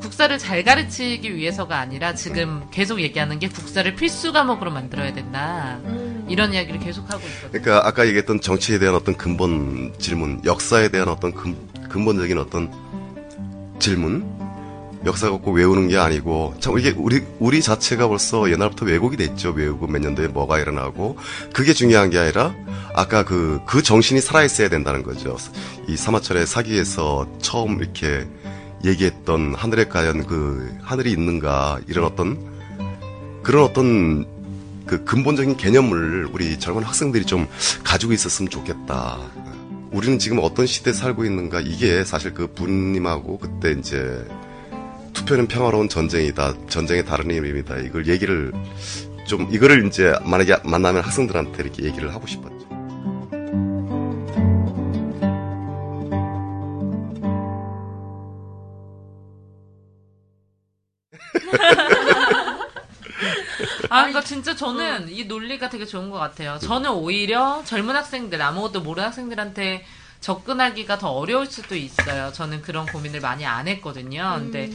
국사를 잘 가르치기 위해서가 아니라 지금 계속 얘기하는 게 국사를 필수 과목으로 만들어야 된다. 이런 이야기를 계속 하고 있거든요. 그러니까 아까 얘기했던 정치에 대한 어떤 근본 질문, 역사에 대한 어떤 근, 근본적인 어떤 질문, 역사 갖고 외우는 게 아니고 참 이게 우리 우리 자체가 벌써 옛날부터 왜곡이 됐죠. 외우고 몇 년도에 뭐가 일어나고 그게 중요한 게 아니라 아까 그그 정신이 살아 있어야 된다는 거죠. 이 사마철의 사기에서 처음 이렇게 얘기했던 하늘에 과연 그 하늘이 있는가 이런 어떤 그런 어떤 그 근본적인 개념을 우리 젊은 학생들이 좀 가지고 있었으면 좋겠다. 우리는 지금 어떤 시대에 살고 있는가 이게 사실 그 부님하고 그때 이제 투표는 평화로운 전쟁이다. 전쟁의 다른 이름이다. 이걸 얘기를 좀 이거를 이제 만약에 만나면 학생들한테 이렇게 얘기를 하고 싶었죠. 진짜 저는 이 논리가 되게 좋은 것 같아요. 저는 오히려 젊은 학생들, 아무것도 모르는 학생들한테 접근하기가 더 어려울 수도 있어요. 저는 그런 고민을 많이 안 했거든요. 근데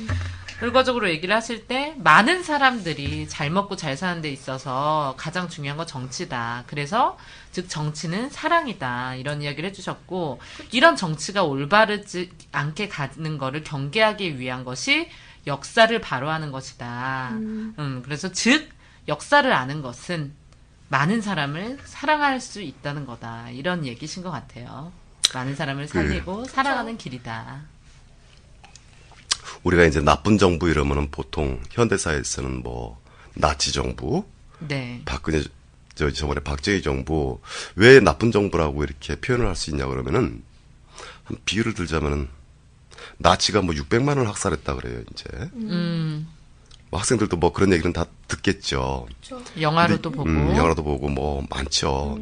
결과적으로 얘기를 하실 때 많은 사람들이 잘 먹고 잘 사는 데 있어서 가장 중요한 건 정치다. 그래서 즉 정치는 사랑이다. 이런 이야기를 해주셨고 이런 정치가 올바르지 않게 가는 거를 경계하기 위한 것이 역사를 바로하는 것이다. 음, 그래서 즉 역사를 아는 것은 많은 사람을 사랑할 수 있다는 거다. 이런 얘기신 것 같아요. 많은 사람을 살리고 살아가는 길이다. 우리가 이제 나쁜 정부 이러면은 보통 현대사에서는 뭐 나치 정부, 네. 박근혜 저 저번에 박정희 정부 왜 나쁜 정부라고 이렇게 표현을 할 수 있냐 그러면은 한 비유를 들자면은 나치가 뭐 600만 을 학살했다 그래요 이제 음, 뭐 학생들도 뭐 그런 얘기는 다 듣겠죠. 영화로도 보고. 음, 영화로도 보고 뭐 많죠.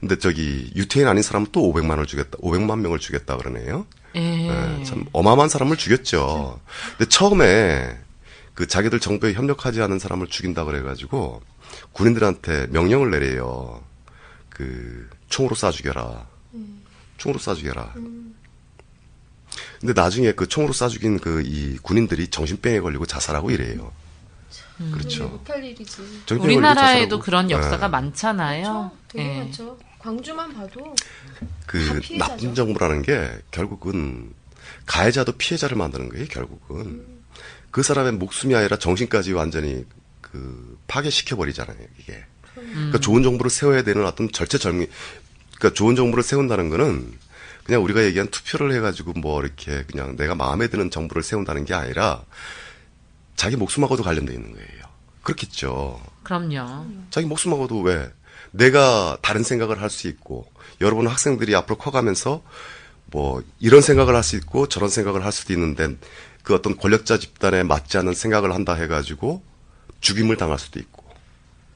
근데 저기 유태인 아닌 사람은 또 500만 원을 주겠다, 500만 명을 주겠다 그러네요. 예. 예, 참 어마어마한 사람을 죽였죠. 근데 처음에 그 자기들 정부에 협력하지 않은 사람을 죽인다 그래 가지고 군인들한테 명령을 내려요. 그 총으로 쏴 죽여라. 총으로 쏴 죽여라. 근데 나중에 그 총으로 쏴 죽인 그 이 군인들이 정신병에 걸리고 자살하고 이래요. 그렇죠. 못할 일이지. 우리나라에도. 그런 예. 역사가 많잖아요. 되게 예. 많죠. 광주만 봐도 그. 나쁜 정부라는 게 결국은 가해자도 피해자를 만드는 거예요. 결국은 그 사람의 목숨이 아니라 정신까지 완전히 그 파괴시켜 버리잖아요. 이게 그러니까 좋은 정부를 세워야 되는 어떤 절체절미 그러니까 좋은 정부를 세운다는 거는 그냥 우리가 얘기한 투표를 해가지고 뭐 이렇게 그냥 내가 마음에 드는 정부를 세운다는 게 아니라 자기 목숨하고도 관련돼 있는 거예요. 그렇겠죠. 그럼요. 자기 목숨하고도 왜 내가 다른 생각을 할 수 있고 여러분 학생들이 앞으로 커가면서 뭐 이런 생각을 할 수 있고 저런 생각을 할 수도 있는데 그 어떤 권력자 집단에 맞지 않는 생각을 한다 해가지고 죽임을 당할 수도 있고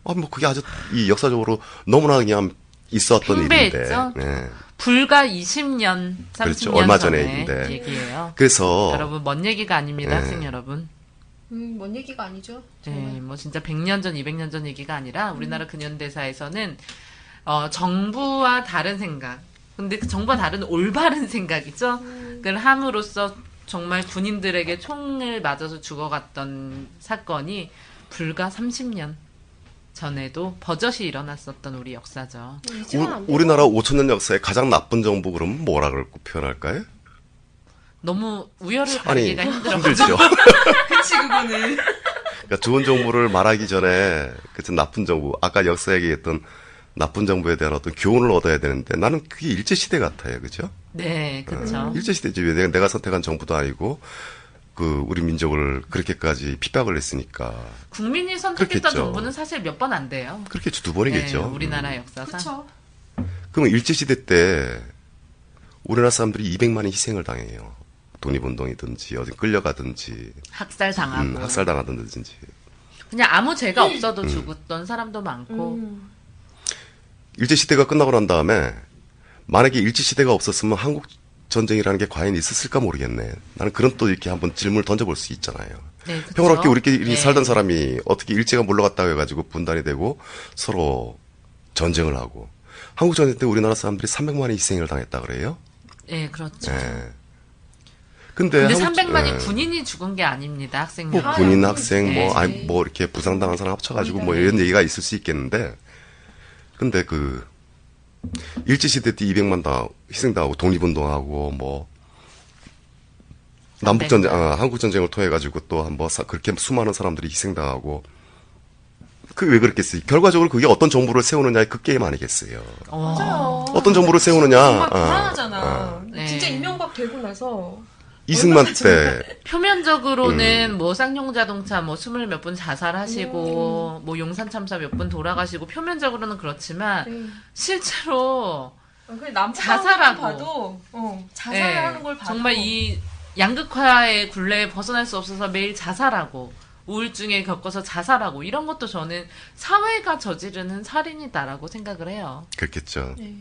아 뭐 그게 아주 이 역사적으로 너무나 그냥 있었던 일인데 팽배했죠. 네. 불과 20년, 30년 그렇죠. 얼마 전에. 얘기예요. 그래서 여러분 먼 얘기가 아닙니다, 네. 학생 여러분. 음, 뭔 얘기가 아니죠. 네, 뭐 진짜 100년 전, 200년 전 얘기가 아니라 우리나라 근현대사에서는 어, 정부와 다른 생각. 근데 그 정부와 다른 올바른 생각이죠. 그걸 함으로써 정말 군인들에게 총을 맞아서 죽어갔던 사건이 불과 30년 전에도 버젓이 일어났었던 우리 역사죠. 안 우. 우리나라 5천년 역사의 가장 나쁜 정부 그러면 뭐라 그럴고 표현할까요? 너무 우열을 가리기가 힘들어. 힘들죠. 그치 그거는. 그러니까 좋은 정부를 말하기 전에 그 나쁜 정부 아까 역사 얘기했던 나쁜 정부에 대한 어떤 교훈을 얻어야 되는데 나는 그게 일제 시대 같아요, 그죠? 네, 그렇죠. 일제 시대지 왜 내가, 내가 선택한 정부도 아니고 그 우리 민족을 그렇게까지 핍박을 했으니까 국민이 선택했던 그렇겠죠. 정부는 사실 몇 번 안 돼요. 그렇겠죠 두 번이겠죠. 네, 우리나라 역사상. 그쵸. 그럼 일제 시대 때 우리나라 사람들이 200만의 희생을 당해요. 독립운동이든지 어디 끌려가든지 학살 당하고. 음, 학살 당하든지 그냥 아무 죄가 없어도 죽었던 사람도 많고. 음. 일제 시대가 끝나고 난 다음에 만약에 일제 시대가 없었으면 한국 전쟁이라는 게 과연 있었을까 모르겠네. 나는 그런 또 이렇게 한번 질문을 던져볼 수 있잖아요. 네? 평화롭게 우리끼리 네. 살던 사람이 어떻게 일제가 물러갔다고 해가지고 분단이 되고 서로 전쟁을 하고 한국 전쟁 때 우리나라 사람들이 300만의 희생을 당했다 그래요. 네, 그렇죠. 예. 근데, 근데 한국- 300만이 예. 군인이 죽은 게 아닙니다, 학생 뭐. 군인 학생 뭐 네. 아니 뭐 이렇게 부상당한 사람 합쳐가지고 뭐 이런 얘기가 있을 수 있겠는데 근데 그 일제 시대 때 200만 다 희생당하고 독립운동하고 뭐 남북 전쟁 아, 한국 전쟁을 통해 가지고 또 한번 그렇게 수많은 사람들이 희생당하고 그왜 그랬겠어요? 결과적으로 그게 어떤 정부를 세우느냐의 그 게임 아니겠어요? 어, 어떤 정부를 세우느냐? 정말 어, 불안하잖아. 어. 네. 진짜 이명박 되고 나서 이승만 때 표면적으로는 음. 뭐 쌍용 자동차 뭐 스물 몇 분 자살하시고 뭐 용산 참사 몇 분 돌아가시고 표면적으로는 그렇지만 네. 실제로 어, 자살하고. 봐도 어, 자살을 예, 하는 걸 봐도 정말 이 양극화의 굴레에 벗어날 수 없어서 매일 자살하고 우울증에 겪어서 자살하고 이런 것도 저는 사회가 저지르는 살인이다라고 생각을 해요. 그렇겠죠. 네.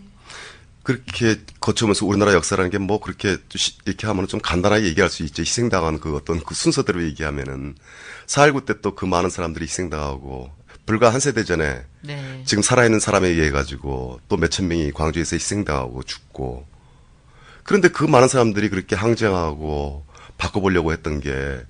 그렇게 거쳐오면서 우리나라 역사라는 게 뭐 그렇게 시- 이렇게 하면 좀 간단하게 얘기할 수 있죠. 희생당한 그 어떤 그 순서대로 얘기하면은 4.19 때 또 그 많은 사람들이 희생당하고 불과 한 세대 전에 네. 지금 살아있는 사람에 의해 가지고 또 몇천 명이 광주에서 희생당하고 죽고 그런데 그 많은 사람들이 그렇게 항쟁하고 바꿔보려고 했던 게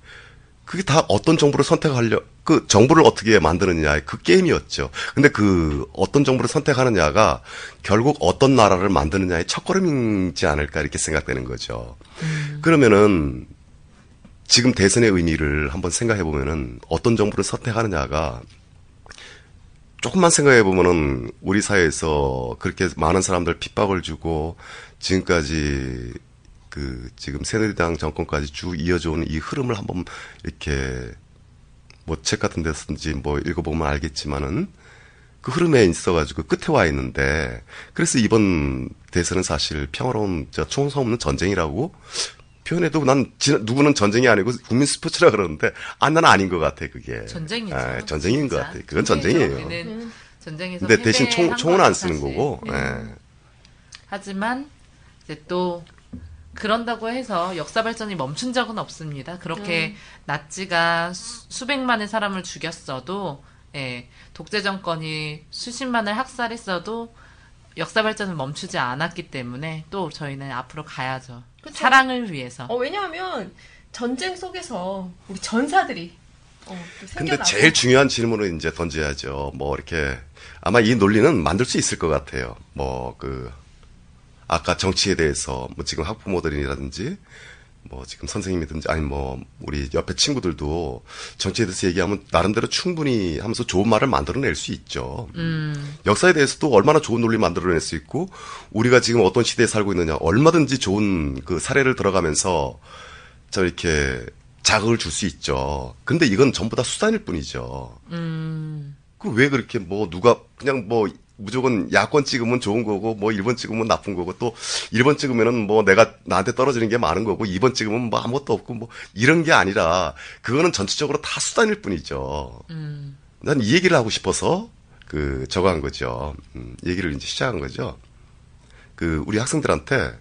그게 다 어떤 정부를 선택하려 그 정부를 어떻게 만드느냐의 그 게임이었죠. 근데 그 어떤 정부를 선택하느냐가 결국 어떤 나라를 만드느냐의 첫걸음이지 않을까 이렇게 생각되는 거죠. 그러면은 지금 대선의 의미를 한번 생각해 보면은 어떤 정부를 선택하느냐가 조금만 생각해 보면은 우리 사회에서 그렇게 많은 사람들 핍박을 주고 지금까지 그 지금 새누리당 정권까지 쭉 이어져 온이 흐름을 한번 이렇게 뭐 책 같은 데서든지 뭐 읽어보면 알겠지만은 그 흐름에 있어가지고 끝에 와 있는데 그래서 이번 대선은 사실 평화로운 저 총성 없는 전쟁이라고 표현해도 난 지- 누구는 전쟁이 아니고 국민 스포츠라 그러는데 아 나는 아닌 것 같아 그게 전쟁이죠. 아, 전쟁인 것 진짜. 같아 그건 전쟁이에요. 전쟁에서 근데 대신 총, 총은 안 쓰는 사실. 거고, 네. 예. 하지만 이제 또 그런다고 해서 역사 발전이 멈춘 적은 없습니다. 그렇게 나치가 수, 수백만의 사람을 죽였어도 예, 독재 정권이 수십만을 학살했어도 역사 발전은 멈추지 않았기 때문에 또 저희는 앞으로 가야죠. 그쵸. 사랑을 위해서. 어, 왜냐하면 전쟁 속에서 우리 전사들이 어, 또 근데 제일 중요한 질문을 이제 던져야죠. 뭐 이렇게 아마 이 논리는 만들 수 있을 것 같아요. 뭐그 아까 정치에 대해서 뭐 지금 학부모들이라든지 뭐 지금 선생님이든지 아니 뭐 우리 옆에 친구들도 정치에 대해서 얘기하면 나름대로 충분히 하면서 좋은 말을 만들어낼 수 있죠. 음, 역사에 대해서도 얼마나 좋은 논리 만들어낼 수 있고 우리가 지금 어떤 시대에 살고 있느냐 얼마든지 좋은 그 사례를 들어가면서 저 이렇게 자극을 줄 수 있죠. 근데 이건 전부 다 수단일 뿐이죠. 음, 그왜 그렇게 뭐 누가 그냥 뭐 무조건 야권 찍으면 좋은 거고 뭐 1번 찍으면 나쁜 거고 또 1번 찍으면은 뭐 내가 나한테 떨어지는 게 많은 거고 2번 찍으면 뭐 아무것도 없고 뭐 이런 게 아니라 그거는 전체적으로 다 수단일 뿐이죠. 음. 난이 얘기를 하고 싶어서 그 저거 한 거죠. 음, 얘기를 이제 시작한 거죠. 그 우리 학생들한테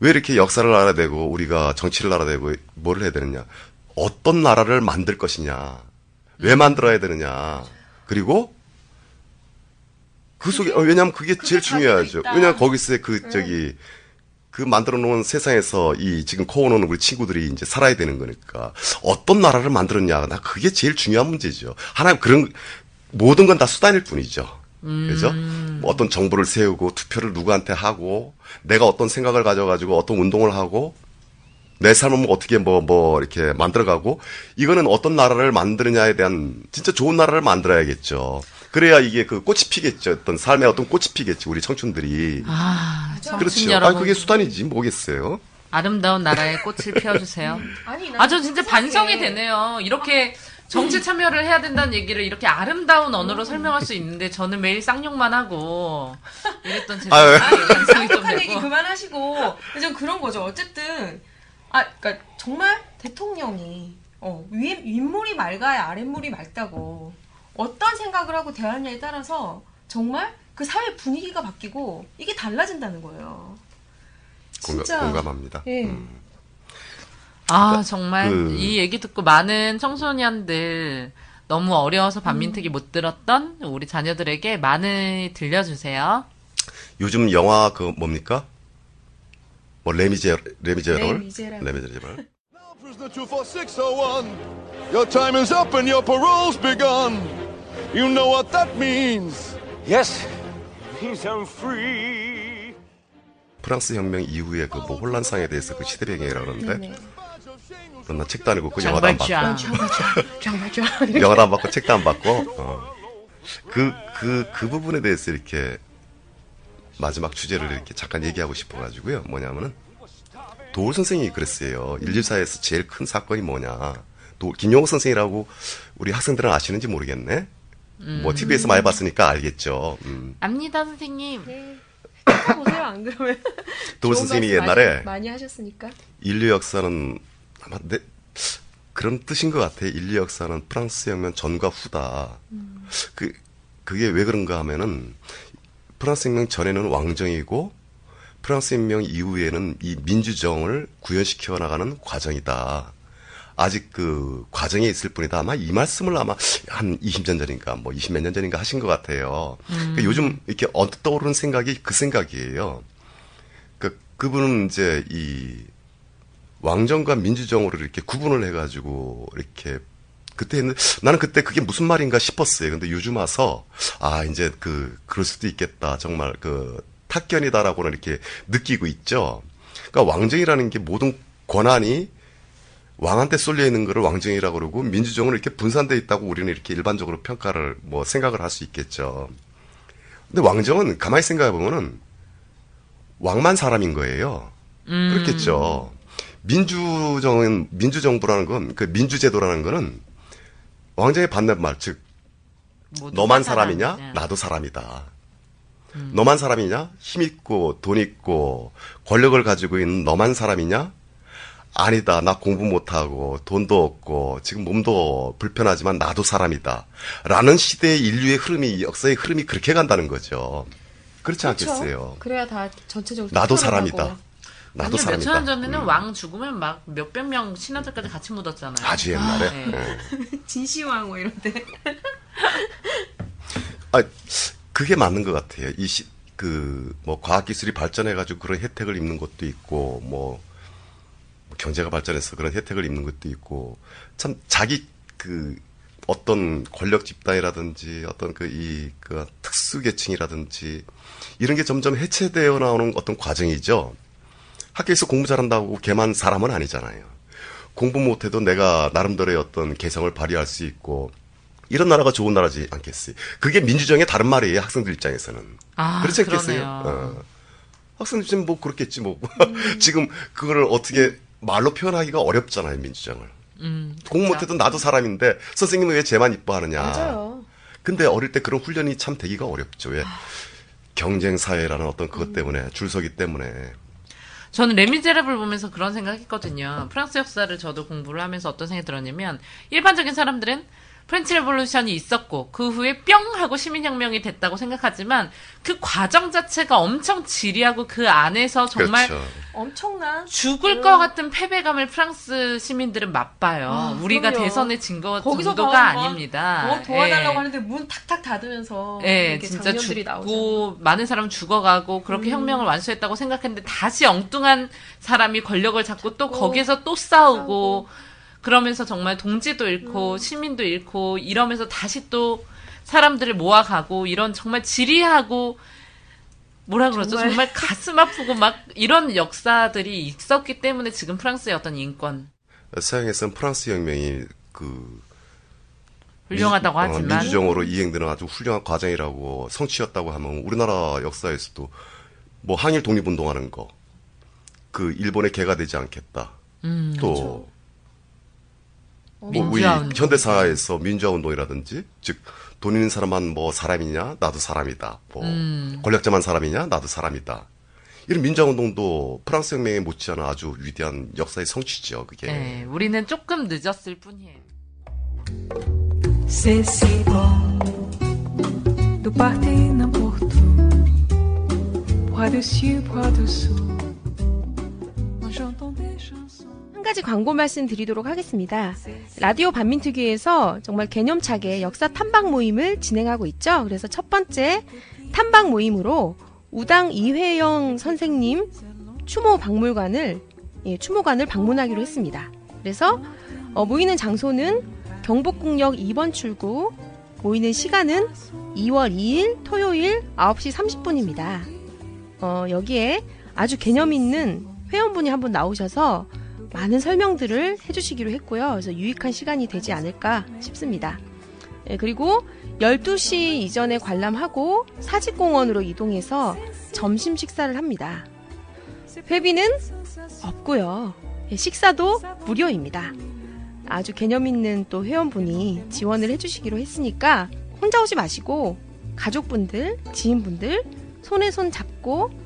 왜 이렇게 역사를 알아야 되고 우리가 정치를 알아야 되고 뭐를 해야 되느냐. 어떤 나라를 만들 것이냐. 왜 만들어야 되느냐. 그리고 그 속에 어, 왜냐면 그게 제일 중요하죠. 왜냐면 거기서 그 저기 그 만들어 놓은 세상에서 이 지금 코어놓은 우리 친구들이 이제 살아야 되는 거니까 어떤 나라를 만들었냐 나 그게 제일 중요한 문제죠. 하나님 그런 모든 건 다 수단일 뿐이죠. 그죠? 뭐 어떤 정부를 세우고 투표를 누구한테 하고 내가 어떤 생각을 가져가지고 어떤 운동을 하고 내 삶은 뭐 어떻게 뭐, 뭐, 이렇게 만들어가고, 이거는 어떤 나라를 만드느냐에 대한, 진짜 좋은 나라를 만들어야겠죠. 그래야 이게 그 꽃이 피겠죠. 어떤 삶의 어떤 꽃이 피겠지, 우리 청춘들이. 아, 청춘 그렇죠. 아, 여러분. 그게 수단이지, 뭐겠어요. 아름다운 나라의 꽃을 피워주세요. 아니 아, 저 진짜 반성이 되네요. 이렇게 정치 참여를 해야 된다는 얘기를 이렇게 아름다운 언어로 설명할 수 있는데 저는 매일 쌍욕만 하고 이랬던 제 아유. 반성이 좀 한적한 얘기 되고. 그만하시고 좀 그런 거죠. 어쨌든 아, 그러니까 정말 대통령이 어, 위, 윗물이 맑아야 아랫물이 맑다고 어떤 생각을 하고 대하느냐에 따라서 정말 그 사회 분위기가 바뀌고 이게 달라진다는 거예요. 공감, 진짜. 공감 합니다. 예. 음. 아, 정말 그- 이 얘기 듣고 많은 청소년들 너무 어려워서 반민특위 못 들었던 우리 자녀들에게 많이 들려주세요. 요즘 영화 그 뭡니까? 뭐 레미제 레미제럴 레미제랄. 레미제럴 Prisoner 24601, your time is up and your parole's begun. You know what that means. Yes, means I'm free. 프랑스 혁명 이후에 그 뭐 혼란상에 대해서 그 시대배경이라 그러는데 네네. 그런 나 책도 안 읽고 그 영화도 안 봤고. 영화도 안 받고 책도 안 받고 어. 그, 그, 그 부분에 대해서 이렇게 마지막 주제를 이렇게 잠깐 얘기하고 싶어가지고요. 뭐냐면은 도울 선생님이 그랬어요. 인류사에서 제일 큰 사건이 뭐냐. 도, 김용호 선생이라고 우리 학생들은 아시는지 모르겠네. 뭐 TV에서 많이 봤으니까 알겠죠. 음. 압니다, 선생님. 보세요 안 그러면. 도울 선생님이 옛날에 많이, 많이 하셨으니까. 인류 역사는 아마 내, 그런 뜻인 것 같아. 인류 역사는 프랑스 혁명 전과 후다. 그 그게 왜 그런가 하면은 프랑스 혁명 전에는 왕정이고 프랑스 혁명 이후에는 이 민주정을 구현시켜 나가는 과정이다. 아직 그 과정에 있을 뿐이다. 아마 이 말씀을 아마 한 20년 전인가 뭐 20 몇 년 전인가 하신 것 같아요. 그러니까 요즘 이렇게 언뜻 떠오르는 생각이 그 생각이에요. 그 그분은 이제 이 왕정과 민주정으로 이렇게 구분을 해가지고 이렇게 그때 했는 나는 그때 그게 무슨 말인가 싶었어요. 근데 요즘 와서 아 이제 그 그럴 수도 있겠다. 정말 그 탁견이다라고는 이렇게 느끼고 있죠. 그러니까 왕정이라는 게 모든 권한이 왕한테 쏠려 있는 거를 왕정이라고 그러고 민주정은 이렇게 분산돼 있다고 우리는 이렇게 일반적으로 평가를 뭐 생각을 할 수 있겠죠. 근데 왕정은 가만히 생각해 보면은 왕만 사람인 거예요. 그렇겠죠. 민주정은 민주정부라는 건 그 민주제도라는 거는 왕정의 반대말 즉 너만 사람이냐 사람이냐. 나도 사람이다. 너만 사람이냐 힘 있고 돈 있고 권력을 가지고 있는 너만 사람이냐 아니다 나 공부 못하고 돈도 없고 지금 몸도 불편하지만 나도 사람이다 라는 시대의 인류의 흐름이 역사의 흐름이 그렇게 간다는 거죠 그렇지 않겠어요 그래야 다 전체적으로 나도. 사람이다 나도 아니요, 몇천 년 사람이다 전에는 음. 왕 죽으면 막 몇백 명 신하들까지 같이 묻었잖아요. 아주 옛날에 네. 예. 진시황 뭐 이런 데. 아, 그게 맞는 것 같아요. 이 시, 그, 뭐, 과학기술이 발전해가지고 그런 혜택을 입는 것도 있고, 뭐, 경제가 발전해서 그런 혜택을 입는 것도 있고, 참, 자기, 그, 어떤 권력 집단이라든지, 어떤 그, 이, 그, 특수 계층이라든지, 이런 게 점점 해체되어 나오는 어떤 과정이죠. 학교에서 공부 잘한다고 걔만 사람은 아니잖아요. 공부 못해도 내가 나름대로의 어떤 개성을 발휘할 수 있고, 이런 나라가 좋은 나라지 않겠어요. 그게 민주정의 다른 말이에요, 학생들 입장에서는. 아, 그렇지 않겠어요? 어. 학생들 입장에 뭐 그렇겠지, 뭐. 지금 그거를 어떻게 말로 표현하기가 어렵잖아요, 민주정을. 음, 공부 그쵸. 못해도 나도 사람인데, 선생님은 왜 쟤만 이뻐하느냐. 맞아요. 근데 어릴 때 그런 훈련이 참 되기가 어렵죠. 왜? 경쟁 사회라는 어떤 그것 때문에, 줄 서기 때문에. 저는 레미제라블 보면서 그런 생각했거든요. 프랑스 역사를 저도 공부를 하면서 어떤 생각이 들었냐면 일반적인 사람들은 French Revolution이 있었고 그 후에 뿅 하고 시민혁명이 됐다고 생각하지만 그 과정 자체가 엄청 지리하고 그 안에서 정말 그렇죠. 엄청난 죽을 것 같은 패배감을 프랑스 시민들은 맛봐요. 아, 우리가 그럼요. 대선에 진 거 거기서 정도가 아닙니다. 어, 도와달라고 예. 하는데 문 탁탁 닫으면서 예, 진짜 장면들이 나오잖아요. 음. 죽고 많은 사람 죽어가고 그렇게 혁명을 완수했다고 생각했는데 다시 엉뚱한 사람이 권력을 잡고 또 거기에서 또 싸우고 그러면서 정말 동지도 음. 잃고 시민도 잃고 이러면서 다시 또 사람들을 모아가고 이런 정말 지리하고 뭐라 그러죠? 정말. 정말, 가슴 아프고 막 이런 역사들이 있었기 때문에 지금 프랑스의 어떤 인권 서양에서는 프랑스 혁명이 그 훌륭하다고 민- 어, 하지만 민주정으로 이행되는 아주 훌륭한 과정이라고 성취였다고 하면 우리나라 역사에서도 뭐 항일 독립운동하는 거, 그 일본의 개가 되지 않겠다. 음, 또 뭐 우리. 현대사에서 민주화 운동이라든지 즉 돈 있는 사람만 뭐 사람이냐 나도 사람이다. 뭐 음. 권력자만 사람이냐 나도 사람이다. 이런 민주화 운동도 프랑스 혁명에 못지않아 아주 위대한 역사의 성취죠. 그게. 네, 우리는 조금 늦었을 뿐이에요. C'est si bon de partir n'importe où, bras dessus, 한 가지 광고 말씀 드리도록 하겠습니다. 라디오 반민특위에서 정말 개념차게 역사 탐방 모임을 진행하고 있죠. 그래서 첫 번째 탐방 모임으로 우당 이회영 선생님 추모 박물관을 예, 추모관을 방문하기로 했습니다. 그래서 어, 모이는 장소는 경복궁역 2번 출구, 모이는 시간은 2월 2일 토요일 9시 30분입니다. 어, 여기에 아주 개념 있는 회원분이 한 분 나오셔서 많은 설명들을 해주시기로 했고요. 그래서 유익한 시간이 되지 않을까 싶습니다. 예, 그리고 12시 이전에 관람하고 사직공원으로 이동해서 점심 식사를 합니다. 회비는 없고요. 예, 식사도 무료입니다. 아주 개념 있는 또 회원분이 지원을 해주시기로 했으니까 혼자 오지 마시고 가족분들, 지인분들 손에 손 잡고 어,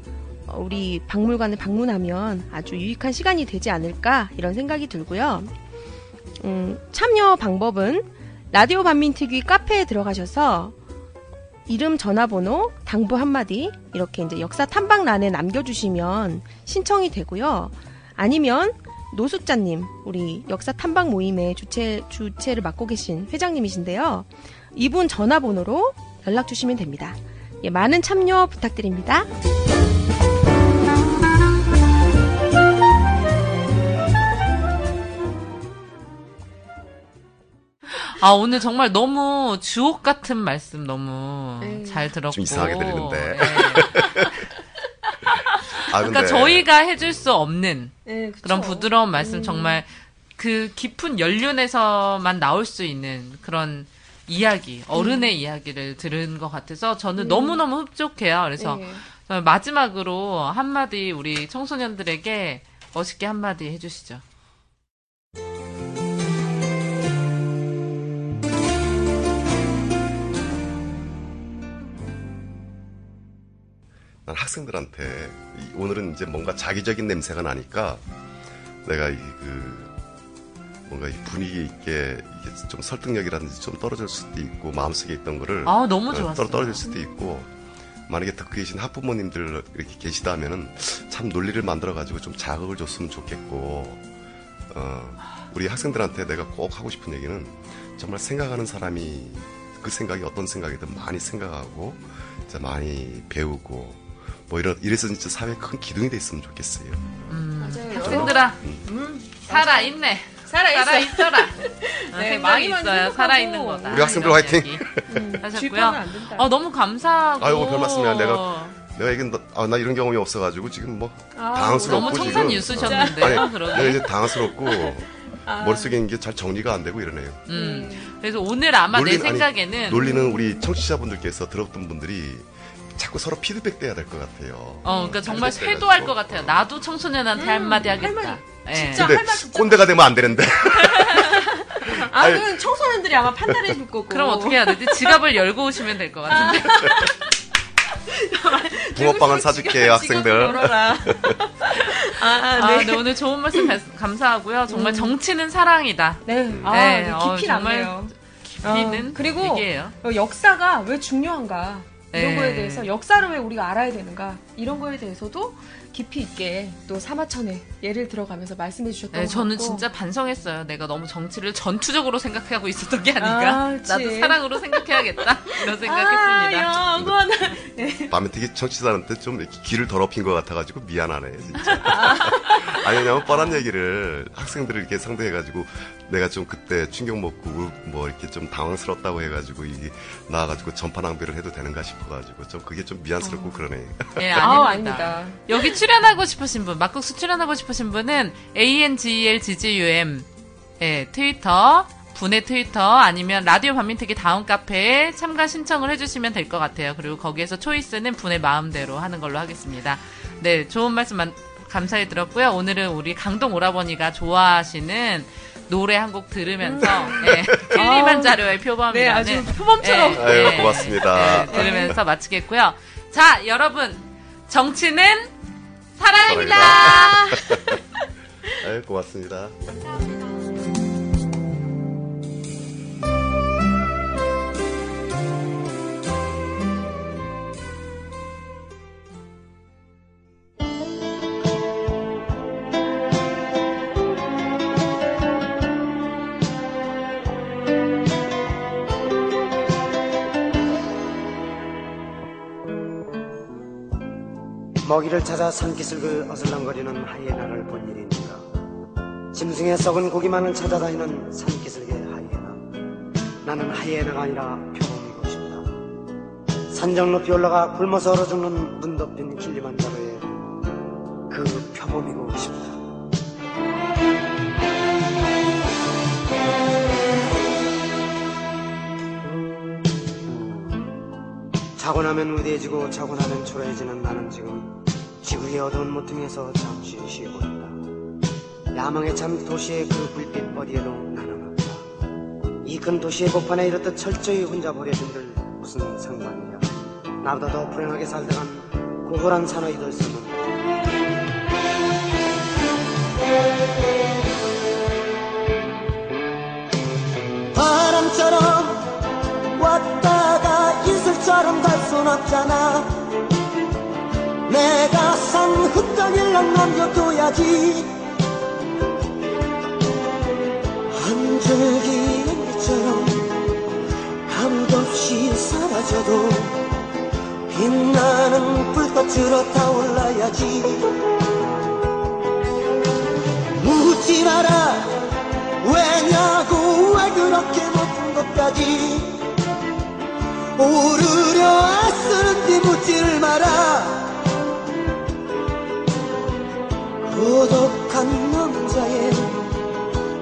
우리 박물관을 방문하면 아주 유익한 시간이 되지 않을까 이런 생각이 들고요. 음, 참여 방법은 라디오 반민특위 카페에 들어가셔서 이름, 전화번호, 당부 한마디 이렇게 이제 역사 탐방란에 남겨주시면 신청이 되고요. 아니면 노숙자님, 우리 역사 탐방 모임의 주체, 주체를 맡고 계신 회장님이신데요. 이분 전화번호로 연락 주시면 됩니다. 예, 많은 참여 부탁드립니다. 아 오늘 정말 너무 주옥 같은 말씀 너무 네. 잘 들었고 좀 이상하게 들리는데. 예. 아, 그러니까 근데 저희가 해줄 수 없는 네. 그런 부드러운 말씀 음. 정말 그 깊은 연륜에서만 나올 수 있는 그런 이야기 어른의 이야기를 들은 것 같아서 저는 너무 너무 흡족해요. 그래서 네. 마지막으로 한마디 우리 청소년들에게 멋있게 한마디 해주시죠. 난 학생들한테 이- 오늘은 이제 뭔가 자기적인 냄새가 나니까 내가 이 그 뭔가 이 분위기 있게 이게 좀 설득력이라든지 좀 떨어질 수도 있고 마음속에 있던 거를 아 너무 어, 좋았어요. 떨- 떨어질 수도 있고 만약에 듣고 계신 학부모님들 이렇게 계시다면은 참 논리를 만들어 가지고 좀 자극을 줬으면 좋겠고 어, 우리 학생들한테 내가 꼭 하고 싶은 얘기는 정말 생각하는 사람이 그 생각이 어떤 생각이든 많이 생각하고 진짜 많이 배우고 뭐 이런 이래서 진짜 사회 에큰 기둥이 됐으면 좋겠어요. 맞아요. 학생들아 음, 살아 있네. 살아 있어. 살아 있어라. 네, 생각이 많이만 있어야 생각하고. 살아 있는 거다. 우리 학생들 이런 화이팅! 이야기 질투하면 하셨고요. 안 된다. 어, 너무 감사하고. 아이고, 별 말씀이야. 내가 내가 이건 너- 아, 나 이런 경험이 없어가지고 지금 뭐 당황스럽고 너무 지금 청산 아니, 그러게. 내가 이제 당황스럽고 머릿속에 있는 게잘 정리가 안 되고 이러네요. 음. 그래서 오늘 아마 내 아니, 생각에는 논리는 우리 청취자분들께서 들었던 분들이 자꾸 서로 피드백 돼야 될 것 같아요. 어, 그러니까 정말 쇄도할. 것 같아요. 나도 청소년한테 한마디 하겠다. 할머니. 예. 진짜. 근데 할 말 진짜 꼰대가 되면 안 되는데. 아, 아니. 그건 청소년들이 아마 판단해 줄 거고. 그럼 어떻게 해야 되지? 지갑을 열고 오시면 될 것 같은데. 붕어빵은 사줄게요, 학생들. 아, 아, 네. 네, 오늘 좋은 말씀 가- 감사하고요. 정말 정치는 사랑이다. 네. 아, 네, 네, 어, 깊이 정말 남네요. 깊이는 어, 그리고 얘기예요. 어, 역사가 왜 중요한가 이런 네. 거에 대해서 역사를 왜 우리가 알아야 되는가 이런 거에 대해서도 깊이 있게 또 사마천에 예를 들어가면서 말씀해 주셨던 네, 것 저는 같고. 진짜 반성했어요. 내가 너무 정치를 전투적으로 생각하고 있었던 게 아닌가. 아. 나도 사랑으로 생각해야겠다. 이런 아, 생각했습니다. 영원. 밤에 되게 청취자한테 좀 이렇게 귀를 더럽힌 것 같아가지고 미안하네, 진짜. 아니, 왜냐면 뻔한 얘기를 학생들을 이렇게 상대해가지고 내가 좀 그때 충격 먹고 울- 뭐 이렇게 좀 당황스럽다고 해가지고 이게 나와가지고 전파 낭비를 해도 되는가 싶어가지고 좀 그게 좀 미안스럽고 그러네. 예, 아, 아닙니다. 아닙니다. 여기 출연하고 싶으신 분, 막국수 출연하고 싶으신 분은 ANGELGGUM 예, 트위터, 분의 트위터 아니면 라디오 반민특위 다음 카페에 참가 신청을 해주시면 될 것 같아요. 그리고 거기에서 초이스는 분의 마음대로 하는 걸로 하겠습니다. 네, 좋은 말씀 만- 감사히 들었고요. 오늘은 우리 강동 오라버니가 좋아하시는 노래 한 곡 들으면서 예, 킬리만자료의 네, 표범이라는 아주 표범처럼. 예, 아유, 예, 고맙습니다. 예, 들으면서 마치겠고요. 자, 여러분 정치는 사랑입니다. 아유, 고맙습니다. 먹이를 찾아 산기슭을 어슬렁거리는 하이에나를 본 있는가? 짐승의 썩은 고기만을 찾아다니는 산기슭의 하이에나. 나는 하이에나가 아니라 표범이고 싶다. 산정 높이 올라가 굶어서 얼어 죽는 눈 덮인 길리만자로의 그 표범이고 싶다. 자고 나면 위대해지고 자고 나면 초라해지는 나는 지금 지구의 어두운 모퉁이에서 잠시 있다. 야망에 찬 도시의 그 불빛 어디에도 나는 없다. 이 큰 도시의 복판에 이렇듯 철저히 혼자 버려진들 무슨 상관이야. 나보다 더 불행하게 살다간 고골한 사나이들 쓰는 바람처럼 왔다가 이슬처럼 갈 순 없잖아 내가 산 흙덩이를 남겨둬야지. 하늘기 연기처럼 아무도 없이 사라져도 빛나는 불꽃으로 타올라야지. 묻지 마라. 왜냐고 왜 그렇게 높은 것까지. 오르려 애쓰는지 묻지를 마라 고독한 남자의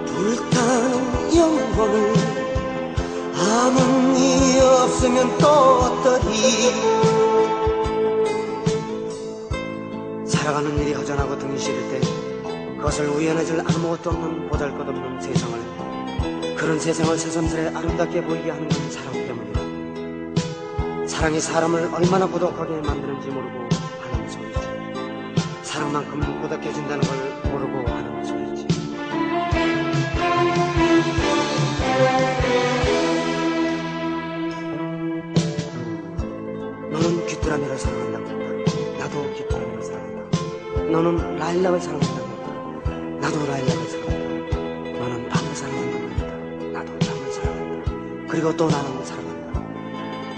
불타는 영혼을 아무 이 없으면 또 어떠리 살아가는 일이 허전하고 등이 시릴 때 그것을 우연해질 아무것도 없는 보잘것없는 세상을 그런 세상을 새삼스레 아름답게 보이게 하는 건 사랑 때문이다. 사랑이 사람을 얼마나 고독하게 만드는지 모르고 사랑만큼 고독해진다는 걸 모르고 하는 소리지 너는 귀뚜라미를 사랑한다고 했다. 나도 귀뚜라미를 사랑한다. 너는 라일락을 사랑한다고 했다. 나도 라일락을 사랑한다. 너는 밤을 사랑한다고 했다. 나도 밤을 사랑한다. 그리고 또 나는 사랑한다.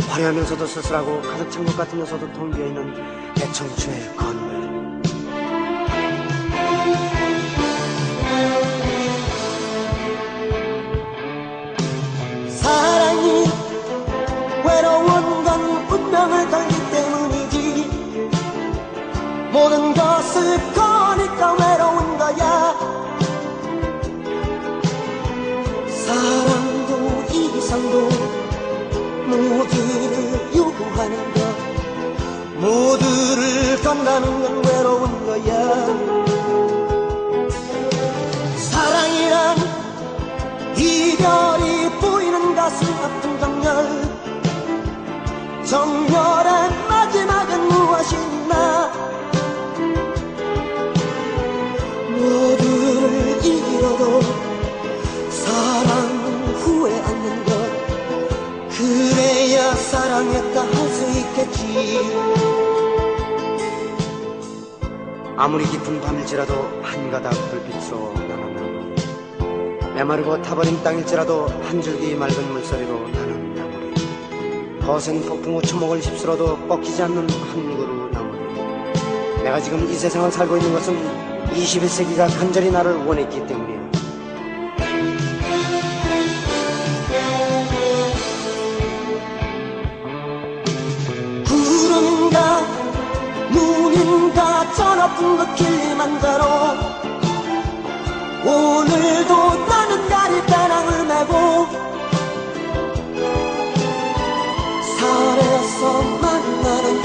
화려하면서도 쓸쓸하고 가득 찬 것 같으면서도 텅 비어있는 내 청춘의 건 외로운 건 운명을 걸기 때문이지. 모든 것을 거니까 외로운 거야. 사랑도 이상도 모두를 요구하는 것. 모두를 건다는 건 외로운 거야. 사랑이란 이별이 보이는 가슴 아픈 정열 정열의 마지막은 무엇이 있나 모두를 잃어도 사랑은 후회 않는 것 그래야 사랑했다 할 수 있겠지. 아무리 깊은 밤일지라도 한 가닥 불빛으로 나무리 메마르고 타버린 땅일지라도 한 줄기 맑은 물소리로 거센 폭풍우 추목을 휩쓸어도 꺾이지 않는 한 그루 나무리 내가 지금 이 세상을 살고 있는 것은 21세기가 간절히 나를 원했기 때문이야. 구름인가 눈인가 저 높은 그 길만자로 오늘도 나는 달이 따랑을 메고 산에서 만나는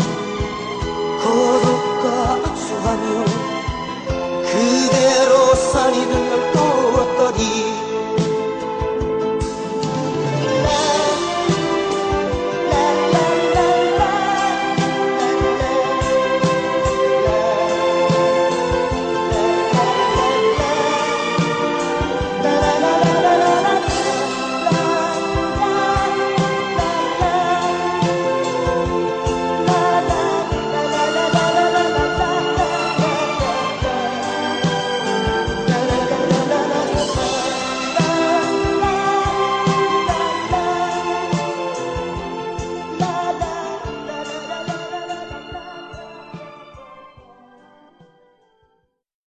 고독과 악수하며 그대로 산이 들면 또 어떠리